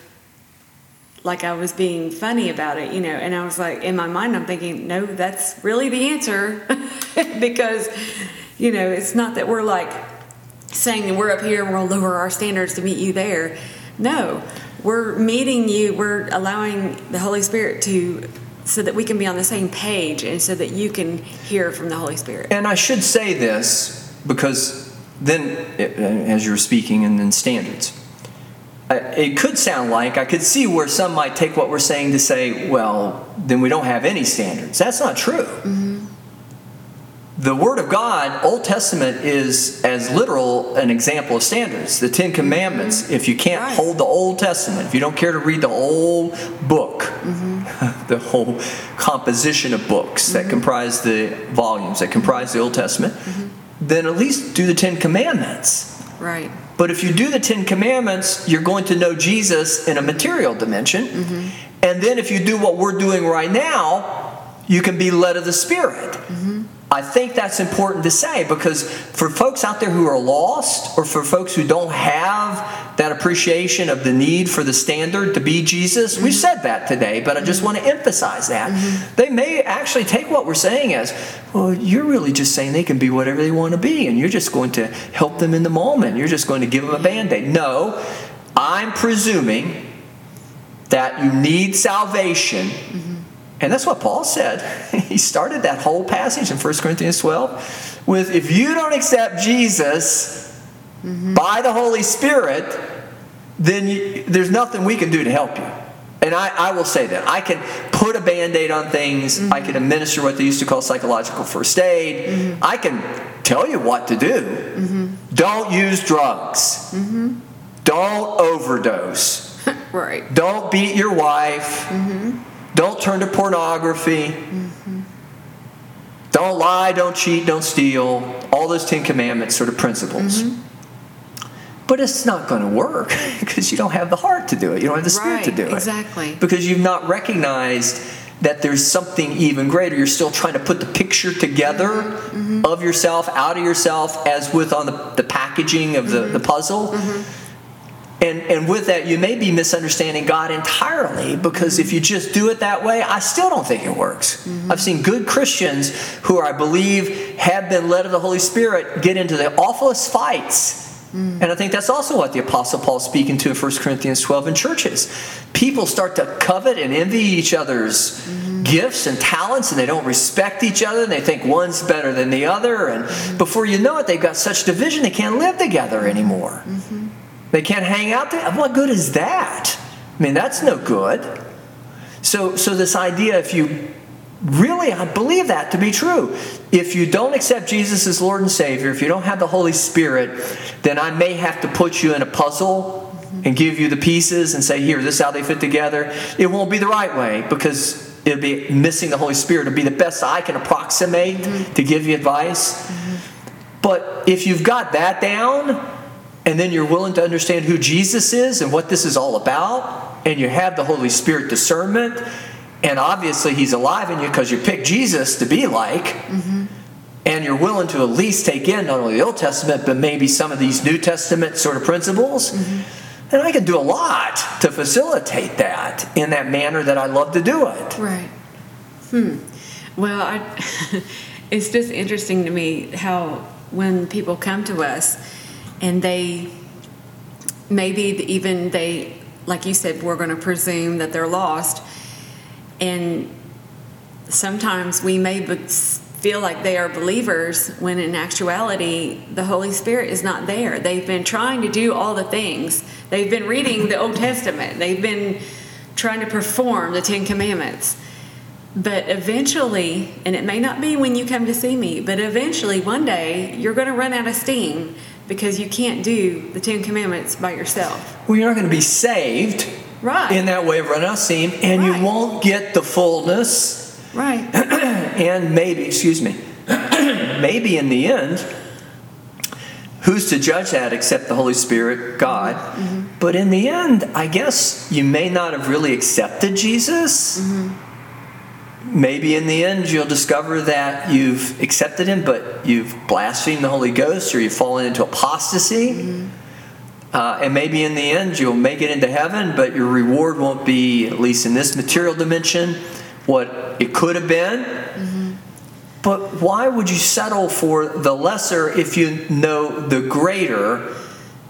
like I was being funny about it, you know, and I was like, in my mind, I'm thinking, no, that's really the answer because, you know, it's not that we're like saying that we're up here and we'll lower our standards to meet you there. No, we're meeting you, we're allowing the Holy Spirit to so that we can be on the same page and so that you can hear from the Holy Spirit. And I should say this because then, eh, eh, as you're speaking, and then standards. It could sound like I could see where some might take what we're saying to say, well, then we don't have any standards. That's not true. Mm-hmm the Word of God, Old Testament, is as literal an example of standards. The Ten Commandments, mm-hmm. if you can't right. hold the Old Testament, if you don't care to read the whole book, mm-hmm. the whole composition of books mm-hmm. that comprise the volumes that comprise the Old Testament, mm-hmm. then at least do the Ten Commandments. Right. But if you do the Ten Commandments, you're going to know Jesus in a material dimension. Mm-hmm. And then if you do what we're doing right now, you can be led of the Spirit. Mm-hmm. I think that's important to say because for folks out there who are lost or for folks who don't have that appreciation of the need for the standard to be Jesus, mm-hmm. we said that today, but I just mm-hmm. want to emphasize that. Mm-hmm. They may actually take what we're saying as, well, you're really just saying they can be whatever they want to be and you're just going to help them in the moment. You're just going to give them a band aid. No, I'm presuming that you need salvation mm-hmm. And that's what Paul said. He started that whole passage in 1 Corinthians 12 with if you don't accept Jesus mm-hmm. by the Holy Spirit, then you, there's nothing we can do to help you. And I, I will say that. I can put a band aid on things. Mm-hmm. I can administer what they used to call psychological first aid. Mm-hmm. I can tell you what to do. Mm-hmm. Don't use drugs. Mm-hmm. Don't overdose. right. Don't beat your wife. Mm-hmm. Don't turn to pornography. Mm-hmm. Don't lie, don't cheat, don't steal. All those Ten Commandments sort of principles. Mm-hmm. But it's not going to work because you don't have the heart to do it. You don't have the spirit right, to do it. Exactly. Because you've not recognized that there's something even greater. You're still trying to put the picture together mm-hmm. of yourself, out of yourself, as with on the, the packaging of the, the mm-hmm. puzzle. And, and with that, you may be misunderstanding God entirely because if you just do it that way, I still don't think it works. Mm-hmm. I've seen good Christians who I believe have been led of the Holy Spirit get into the awfulest fights. Mm. And I think that's also what the Apostle Paul's speaking to in 1 Corinthians 12 in churches. People start to covet and envy each other's mm-hmm. gifts and talents, and they don't respect each other, and they think one's better than the other. And mm-hmm. before you know it, they've got such division they can't live together anymore. Mm-hmm. They can't hang out there. What good is that? I mean, that's no good. So, so this idea, if you really, I believe that to be true. If you don't accept Jesus as Lord and Savior, if you don't have the Holy Spirit, then I may have to put you in a puzzle and give you the pieces and say, here, this is how they fit together. It won't be the right way because it'll be missing the Holy Spirit. It'll be the best I can approximate mm-hmm. to give you advice. Mm-hmm. But if you've got that down, and then you're willing to understand who Jesus is and what this is all about, and you have the Holy Spirit discernment, and obviously He's alive in you because you picked Jesus to be like, mm-hmm. and you're willing to at least take in not only the Old Testament, but maybe some of these New Testament sort of principles. Mm-hmm. And I can do a lot to facilitate that in that manner that I love to do it. Right. Hmm. Well, I, it's just interesting to me how when people come to us, and they maybe even they like you said we're going to presume that they're lost and sometimes we may feel like they are believers when in actuality the Holy Spirit is not there. They've been trying to do all the things. They've been reading the Old Testament. They've been trying to perform the Ten Commandments. But eventually, and it may not be when you come to see me, but eventually one day you're going to run out of steam because you can't do the Ten Commandments by yourself. Well, you're not going to be saved Right. in that way of running out of steam, and Right. you won't get the fullness, Right. and maybe, excuse me, maybe in the end, who's to judge that except the Holy Spirit, God? Mm-hmm. But in the end, I guess you may not have really accepted Jesus. Mm-hmm. Maybe in the end, you'll discover that you've accepted Him, but you've blasphemed the Holy Ghost or you've fallen into apostasy. Uh, and maybe in the end you'll make it into heaven, but your reward won't be, at least in this material dimension, what it could have been. But why would you settle for the lesser if you know the greater?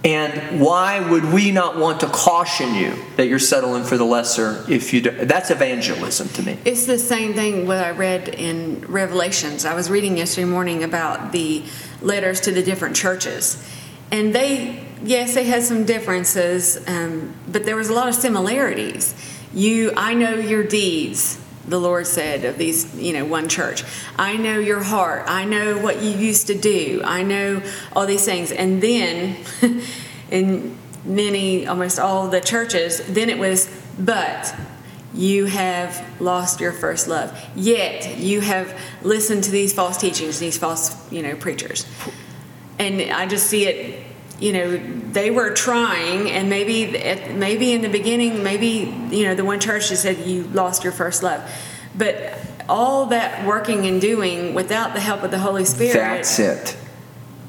And why would we not want to caution you that you're settling for the lesser if you do? That's evangelism to me. It's the same thing what I read in Revelations. I was reading yesterday morning about the letters to the different churches. And they, yes, they had some differences, um, but there was a lot of similarities. You, I know your deeds, the Lord said of these, you know, one church. I know your heart. I know what you used to do. I know all these things. And then, in many, almost all the churches, then it was, but you have lost your first love. Yet you have listened to these false teachings, these false, you know, preachers. And I just see it, you know, they were trying, and maybe, at, maybe in the beginning, maybe you know, the one church just said you lost your first love, but all that working and doing without the help of the Holy Spirit That's it.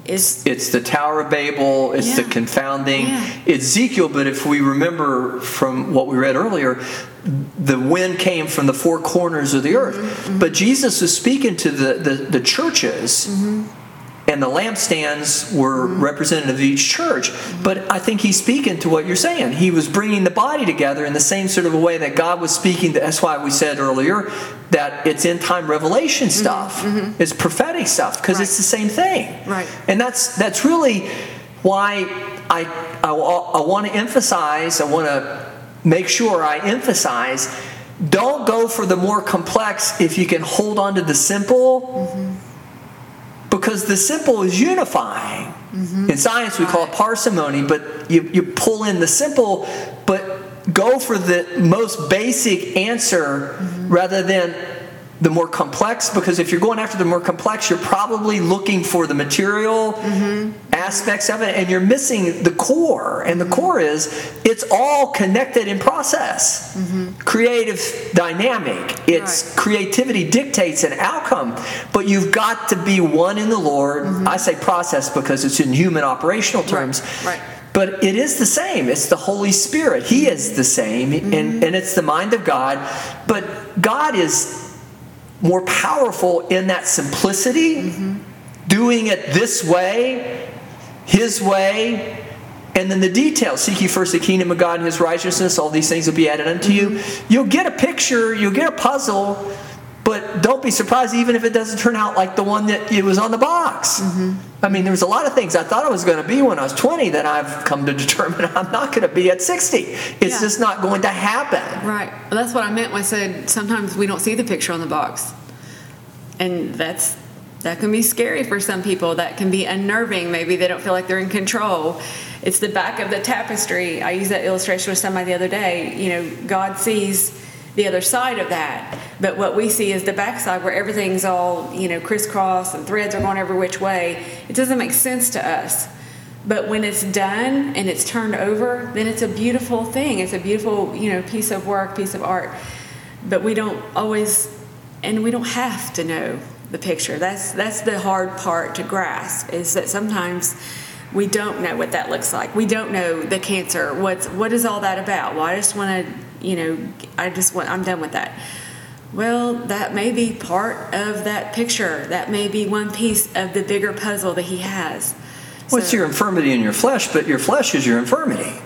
is It's the Tower of Babel, it's the confounding. Yeah. Ezekiel, but if we remember from what we read earlier, the wind came from the four corners of the earth. Mm-hmm, But Jesus was speaking to the, the, the churches. Mm-hmm. And the lampstands were mm. representative of each church. But I think he's speaking to what you're saying. He was bringing the body together in the same sort of a way that God was speaking. That's why we said earlier that it's end time revelation mm-hmm. stuff, mm-hmm. it's prophetic stuff, because it's Mm-hmm, the same thing. Right. And that's that's really why I, I, I want to emphasize, I want to make sure I emphasize don't go for the more complex if you can hold on to the simple mm-hmm. Because the simple is unifying. Mm-hmm. In science, we call it parsimony, but you, you pull in the simple, but go for the most basic answer mm-hmm. rather than the more complex because if you're going after the more complex you're probably looking for the material mm-hmm. aspects of it and you're missing the core and the core is it's all connected in process mm-hmm. creative dynamic it's Right. creativity dictates an outcome but you've got to be one in the lord mm-hmm. i say process because it's in human operational terms right. but it is the same. It's the Holy Spirit. He is the same, and, and it's the mind of God. But God is more powerful in that simplicity, doing it this way, His way, and then the details. Seek ye first the kingdom of God and His righteousness, all these things will be added unto you. You'll get a picture, you'll get a puzzle, but don't be surprised even if it doesn't turn out like the one that it was on the box. Mm-hmm. I mean, there's a lot of things I thought I was going to be when I was 20 that I've come to determine I'm not going to be at 60. It's Yeah. just not going to happen. Right. Well, that's what I meant when I said sometimes we don't see the picture on the box. And that's that can be scary for some people. That can be unnerving. Maybe they don't feel like they're in control. It's the back of the tapestry. I used that illustration with somebody the other day. You know, God sees the other side of that, but what we see is the backside where everything's all you know crisscross and threads are going every which way. It doesn't make sense to us. But when it's done and it's turned over, then it's a beautiful thing. It's a beautiful, you know, piece of work, piece of art. But we don't always, and we don't have to know the picture. That's that's the hard part to grasp. Is that sometimes we don't know what that looks like. We don't know the cancer. What's what is all that about? Well, I just want to, you know, I just want. I'm done with that. Well, that may be part of that picture. That may be one piece of the bigger puzzle that he has. What's So- your infirmity in your flesh? But your flesh is your infirmity.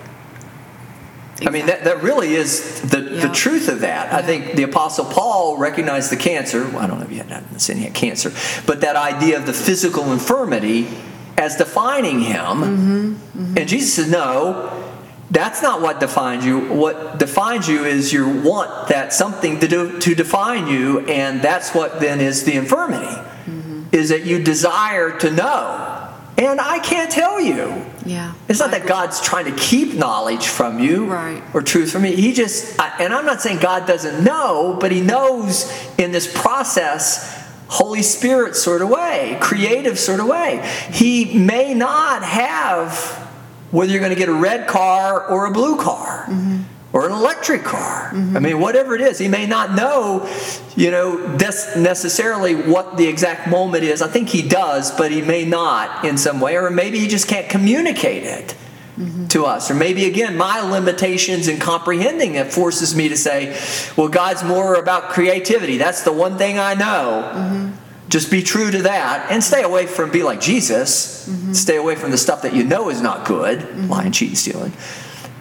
I mean, that, that really is the, the truth of that. I think the Apostle Paul recognized the cancer. Well, I don't know if he had, he had cancer, but that idea of the physical infirmity as defining him. Mm-hmm. Mm-hmm. And Jesus said, no, that's not what defines you. What defines you is your want that something to do to define you, and that's what then is the infirmity. Mm-hmm. Is that you desire to know. And I can't tell you. Yeah. It's not I that agree. God's trying to keep knowledge from you Right. or truth from you. He just, I- and I'm not saying God doesn't know, but He knows in this process, Holy Spirit sort of way, creative sort of way. He may not have whether you're going to get a red car or a blue car. Mm-hmm. Or an electric car. Mm-hmm. I mean, whatever it is, he may not know, you know, des- necessarily what the exact moment is. I think he does, but he may not in some way, or maybe he just can't communicate it mm-hmm. to us. Or maybe, again, my limitations in comprehending it forces me to say, well, God's more about creativity. That's the one thing I know. Just be true to that and stay away from, be like Jesus. Mm-hmm. Stay away from the stuff that you know is not good mm-hmm. lying, cheating, stealing.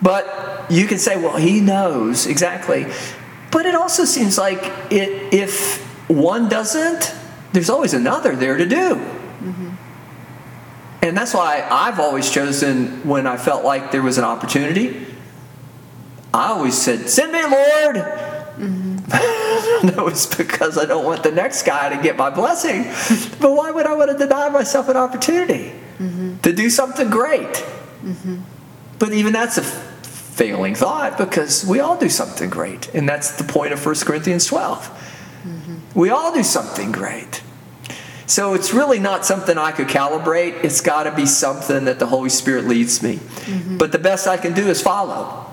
But you can say, well, he knows exactly. But it also seems like it, if one doesn't, there's always another there to do. Mm-hmm. And that's why I've always chosen when I felt like there was an opportunity. I always said, Send me, Lord. no, it's because I don't want the next guy to get my blessing. but why would I want to deny myself an opportunity mm-hmm. to do something great? Mm-hmm. But even that's a failing thought because we all do something great. And that's the point of 1 Corinthians 12. Mm-hmm. We all do something great. So it's really not something I could calibrate. It's got to be something that the Holy Spirit leads me. But the best I can do is follow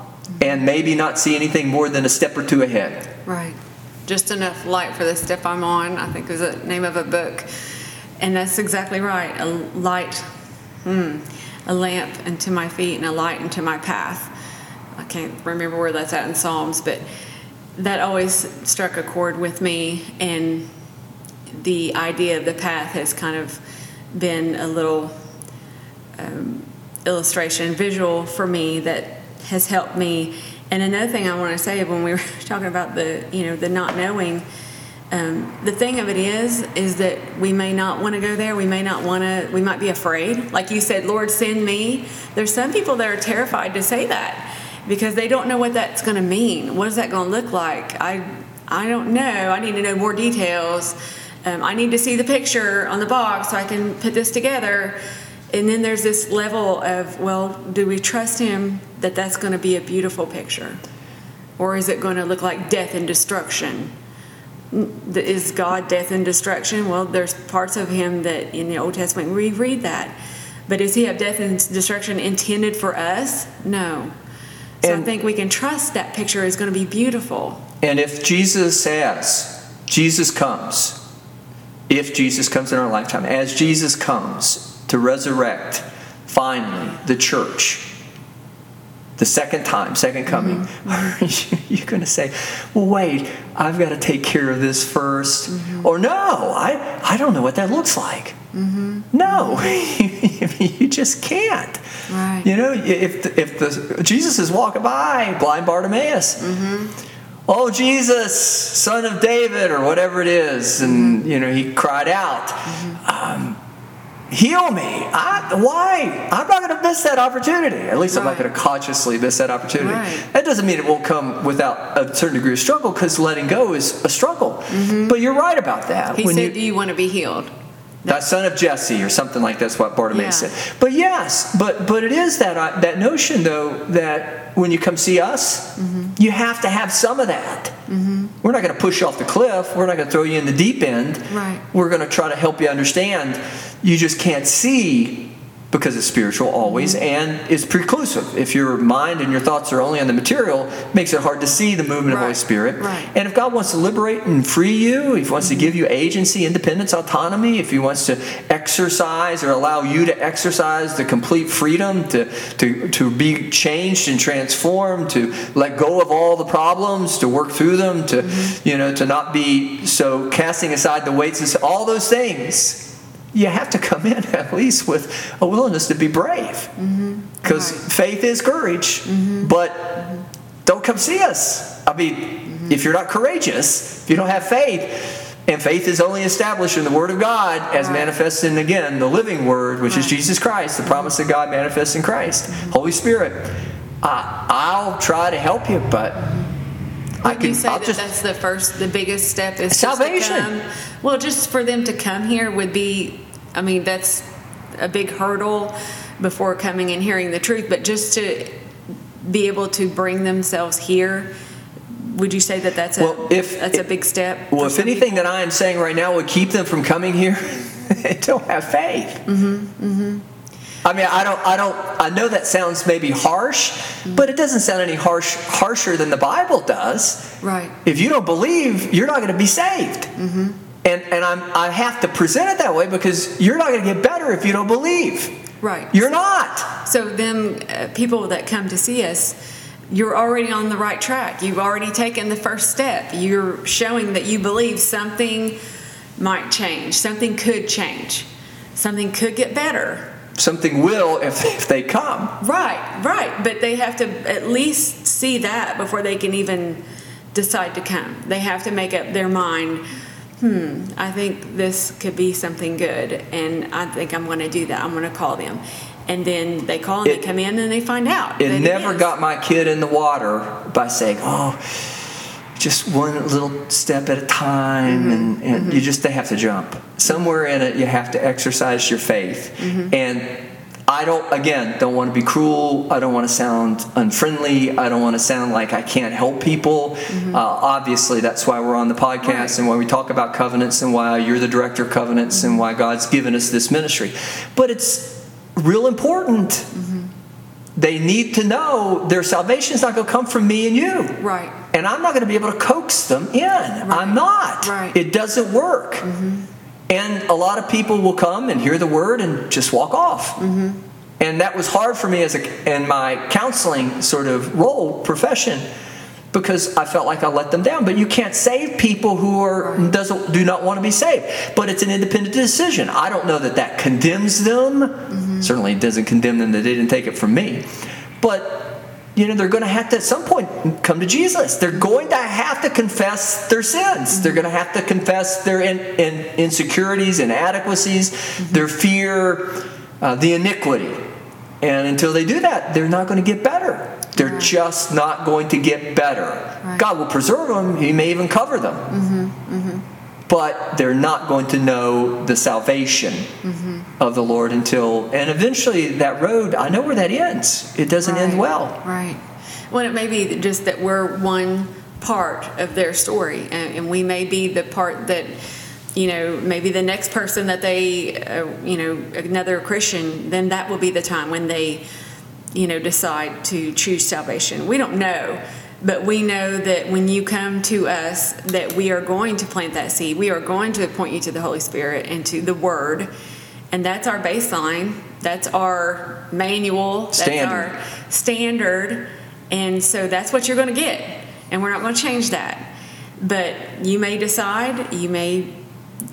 and maybe not see anything more than a step or two ahead. Right. Just enough light for the step I'm on, I think is the name of a book. And that's exactly right. A light, hmm, a lamp unto my feet and a light unto my path. I can't remember where that's at in Psalms, but that always struck a chord with me. And the idea of the path has kind of been a little um, illustration, visual for me that has helped me. And another thing I want to say when we were talking about the, you know, the not knowing, um, the thing of it is, is that we may not want to go there. We may not want to. We might be afraid. Like you said, Lord, send me. There's some people that are terrified to say that because they don't know what that's going to mean. What is that going to look like? I, I don't know. I need to know more details. Um, I need to see the picture on the box so I can put this together. And then there's this level of, well, do we trust him that that's going to be a beautiful picture? Or is it going to look like death and destruction? Mm, is God death and destruction? Well, there's parts of him that in the Old Testament we read that. But is he have death and destruction intended for us? No. So I think we can trust that picture is going to be beautiful. And if Jesus says, Jesus comes, if Jesus comes in our lifetime, as Jesus comes to resurrect finally the church, the second time, second coming, you, mm-hmm. you're going to say, well, wait, I've got to take care of this 1st mm-hmm. Or no, I, I don't know what that looks like. Mm-hmm. No, you just can't. Right. You know, if the, if the Jesus is walking by, blind Bartimaeus, oh Jesus, son of David, or whatever it is, and you know he cried out, um, heal me. I, why? I'm not going to miss that opportunity. At least I'm not going to consciously miss that opportunity. Right. That doesn't mean it won't come without a certain degree of struggle, because letting go is a struggle. But you're right about that. He When said, you- Do you want to be healed? that son of Jesse or something like that's what Bartimaeus Yeah. said. But yes, but but it is that uh, that notion though that when you come see us, you have to have some of that. Mm-hmm. We're not going to push you off the cliff. We're not going to throw you in the deep end. Right. We're going to try to help you understand. You just can't see because it's spiritual always mm-hmm. and it's preclusive. If your mind and your thoughts are only on the material, it makes it hard to see the movement of the Holy Spirit. Right. And if God wants to liberate and free you, if He wants to give mm-hmm. you agency, independence, autonomy, if He wants to exercise or allow you to exercise the complete freedom to, to, to be changed and transformed, to let go of all the problems, to work through them, to mm-hmm. you know, to not be so casting aside the weights and all those things, you have to come in at least with a willingness to be brave. Mm-hmm. Because Right. faith is courage, mm-hmm. but don't come see us. I mean, mm-hmm. if you're not courageous, if you don't have faith, and faith is only established in the Word of God as Right. manifested in, again, the living Word, which is Jesus Christ, the promise of God manifests in Christ. Holy Spirit, I, I'll try to help you, but I Would you can, say I'll that just, that's the first, the biggest step is just Salvation. come? Well, just for them to come here would be, I mean, that's a big hurdle before coming and hearing the truth, but just to be able to bring themselves here, would you say that that's a, Well, if- that's a big step? well, if anything people? that I am saying right now would keep them from coming here, they don't have faith. Mm-hmm, I mean, I don't, I don't, I know that sounds maybe harsh, Mm-hmm. but it doesn't sound any harsh, harsher than the Bible does. Right. If you don't believe, you're not going to be saved. And, and I'm, I have to present it that way because you're not going to get better if you don't believe. Right. You're not. So them uh, people that come to see us, you're already on the right track. You've already taken the first step. You're showing that you believe something might change. Something could change. Something could get better. Something will if, if they come. Right, right. But they have to at least see that before they can even decide to come. They have to make up their mind. Hmm, I think this could be something good, and I think I'm going to do that. I'm going to call them, and then they call and It- they come in and they find out. It never is. got my kid in the water by saying, "Oh, just one little step at a time," mm-hmm, and, and you mm-hmm. just they have to jump somewhere in it. You have to exercise your faith, mm-hmm. and I don't again don't want to be cruel. I don't want to sound unfriendly. I don't want to sound like I can't help people. Mm-hmm. Uh, obviously, that's why we're on the podcast Right. and why we talk about covenants and why you're the director of covenants and why God's given us this ministry. But it's real important mm-hmm. they need to know their salvation is not going to come from me and you. Right. And I'm not going to be able to coax them in. I'm not. Right. It doesn't work. Mm-hmm. And a lot of people will come and hear the word and just walk off. Mm-hmm. And that was hard for me as a in my counseling sort of role profession because I felt like I let them down. But you can't save people who are doesn't do not want to be saved. But it's an independent decision. I don't know that that condemns them. Mm-hmm. Certainly, it doesn't condemn them that they didn't take it from me. But you know they're going to have to at some point come to Jesus. They're going to have to confess their sins. They're going to have to confess their in, in, insecurities, inadequacies, their fear, uh, the iniquity. And until they do that, they're not going to get better. They're Right. just not going to get better. Right. God will preserve them. He may even cover them. But they're not going to know the salvation of the Lord until, and eventually that road, I know where that ends. It doesn't end well. Right. Well, it may be just that we're one part of their story, and, and we may be the part that, you know, maybe the next person that they, uh, you know, another Christian, then that will be the time when they, you know, decide to choose salvation. We don't know. But we know that when you come to us, that we are going to plant that seed. We are going to point you to the Holy Spirit and to the Word, and that's our baseline. That's our manual. That's Standard. our standard and so that's what you're going to get and we're not going to change that but you may decide you may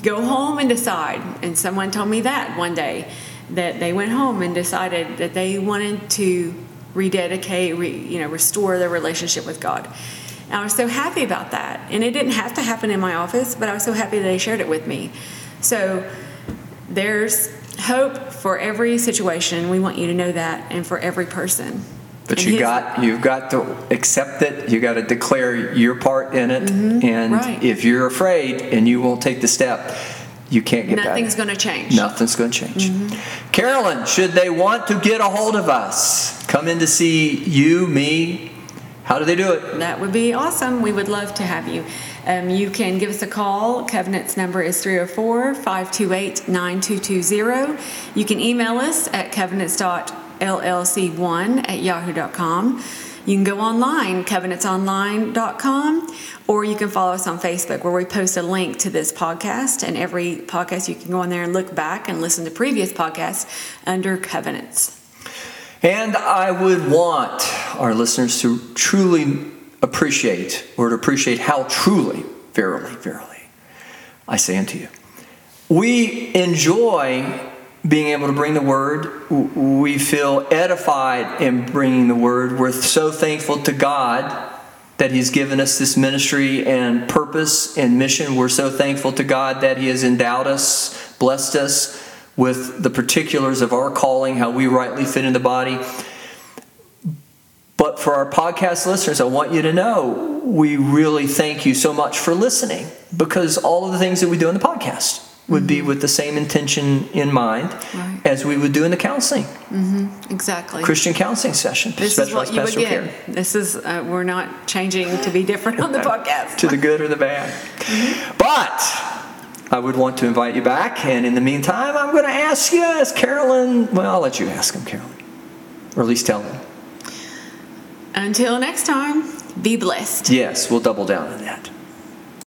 go home and decide and someone told me that one day that they went home and decided that they wanted to rededicate re, you know restore their relationship with god and i was so happy about that and it didn't have to happen in my office but i was so happy that they shared it with me so there's hope for every situation we want you to know that and for every person But And you got you've got to accept it. You got to declare your part in it. And Mm-hmm. right. if you're afraid and you won't take the step, you can't get nothing's going to change Nothing's going to change. Mm-hmm. Carolyn, should they want to get a hold of us, come in to see you, me, how do they do it? That would be awesome. We would love to have you. Um, you can give us a call. Covenant's number is 304 528 9220. You can email us at covenants.llc1 at yahoo.com. You can go online, covenantsonline.com, or you can follow us on Facebook where we post a link to this podcast. And every podcast, you can go on there and look back and listen to previous podcasts under Covenants. And I would want our listeners to truly appreciate, or to appreciate how truly, verily, verily, I say unto you. We enjoy being able to bring the word. We feel edified in bringing the word. We're so thankful to God that He's given us this ministry and purpose and mission. We're so thankful to God that He has endowed us, blessed us with the particulars of our calling, how we rightly fit in the body. But for our podcast listeners, I want you to know we really thank you so much for listening because all of the things that we do in the podcast would be with the same intention in mind Right. as we would do in the counseling, Exactly. Christian counseling session, this is what you would get. care. This is uh, we're not changing to be different on the podcast. to the good or the bad. But I would want to invite you back, and in the meantime, I'm going to ask you, as Carolyn, well, I'll let you ask him, Carolyn, or at least tell him. Until next time, be blessed. Yes, we'll double down on that.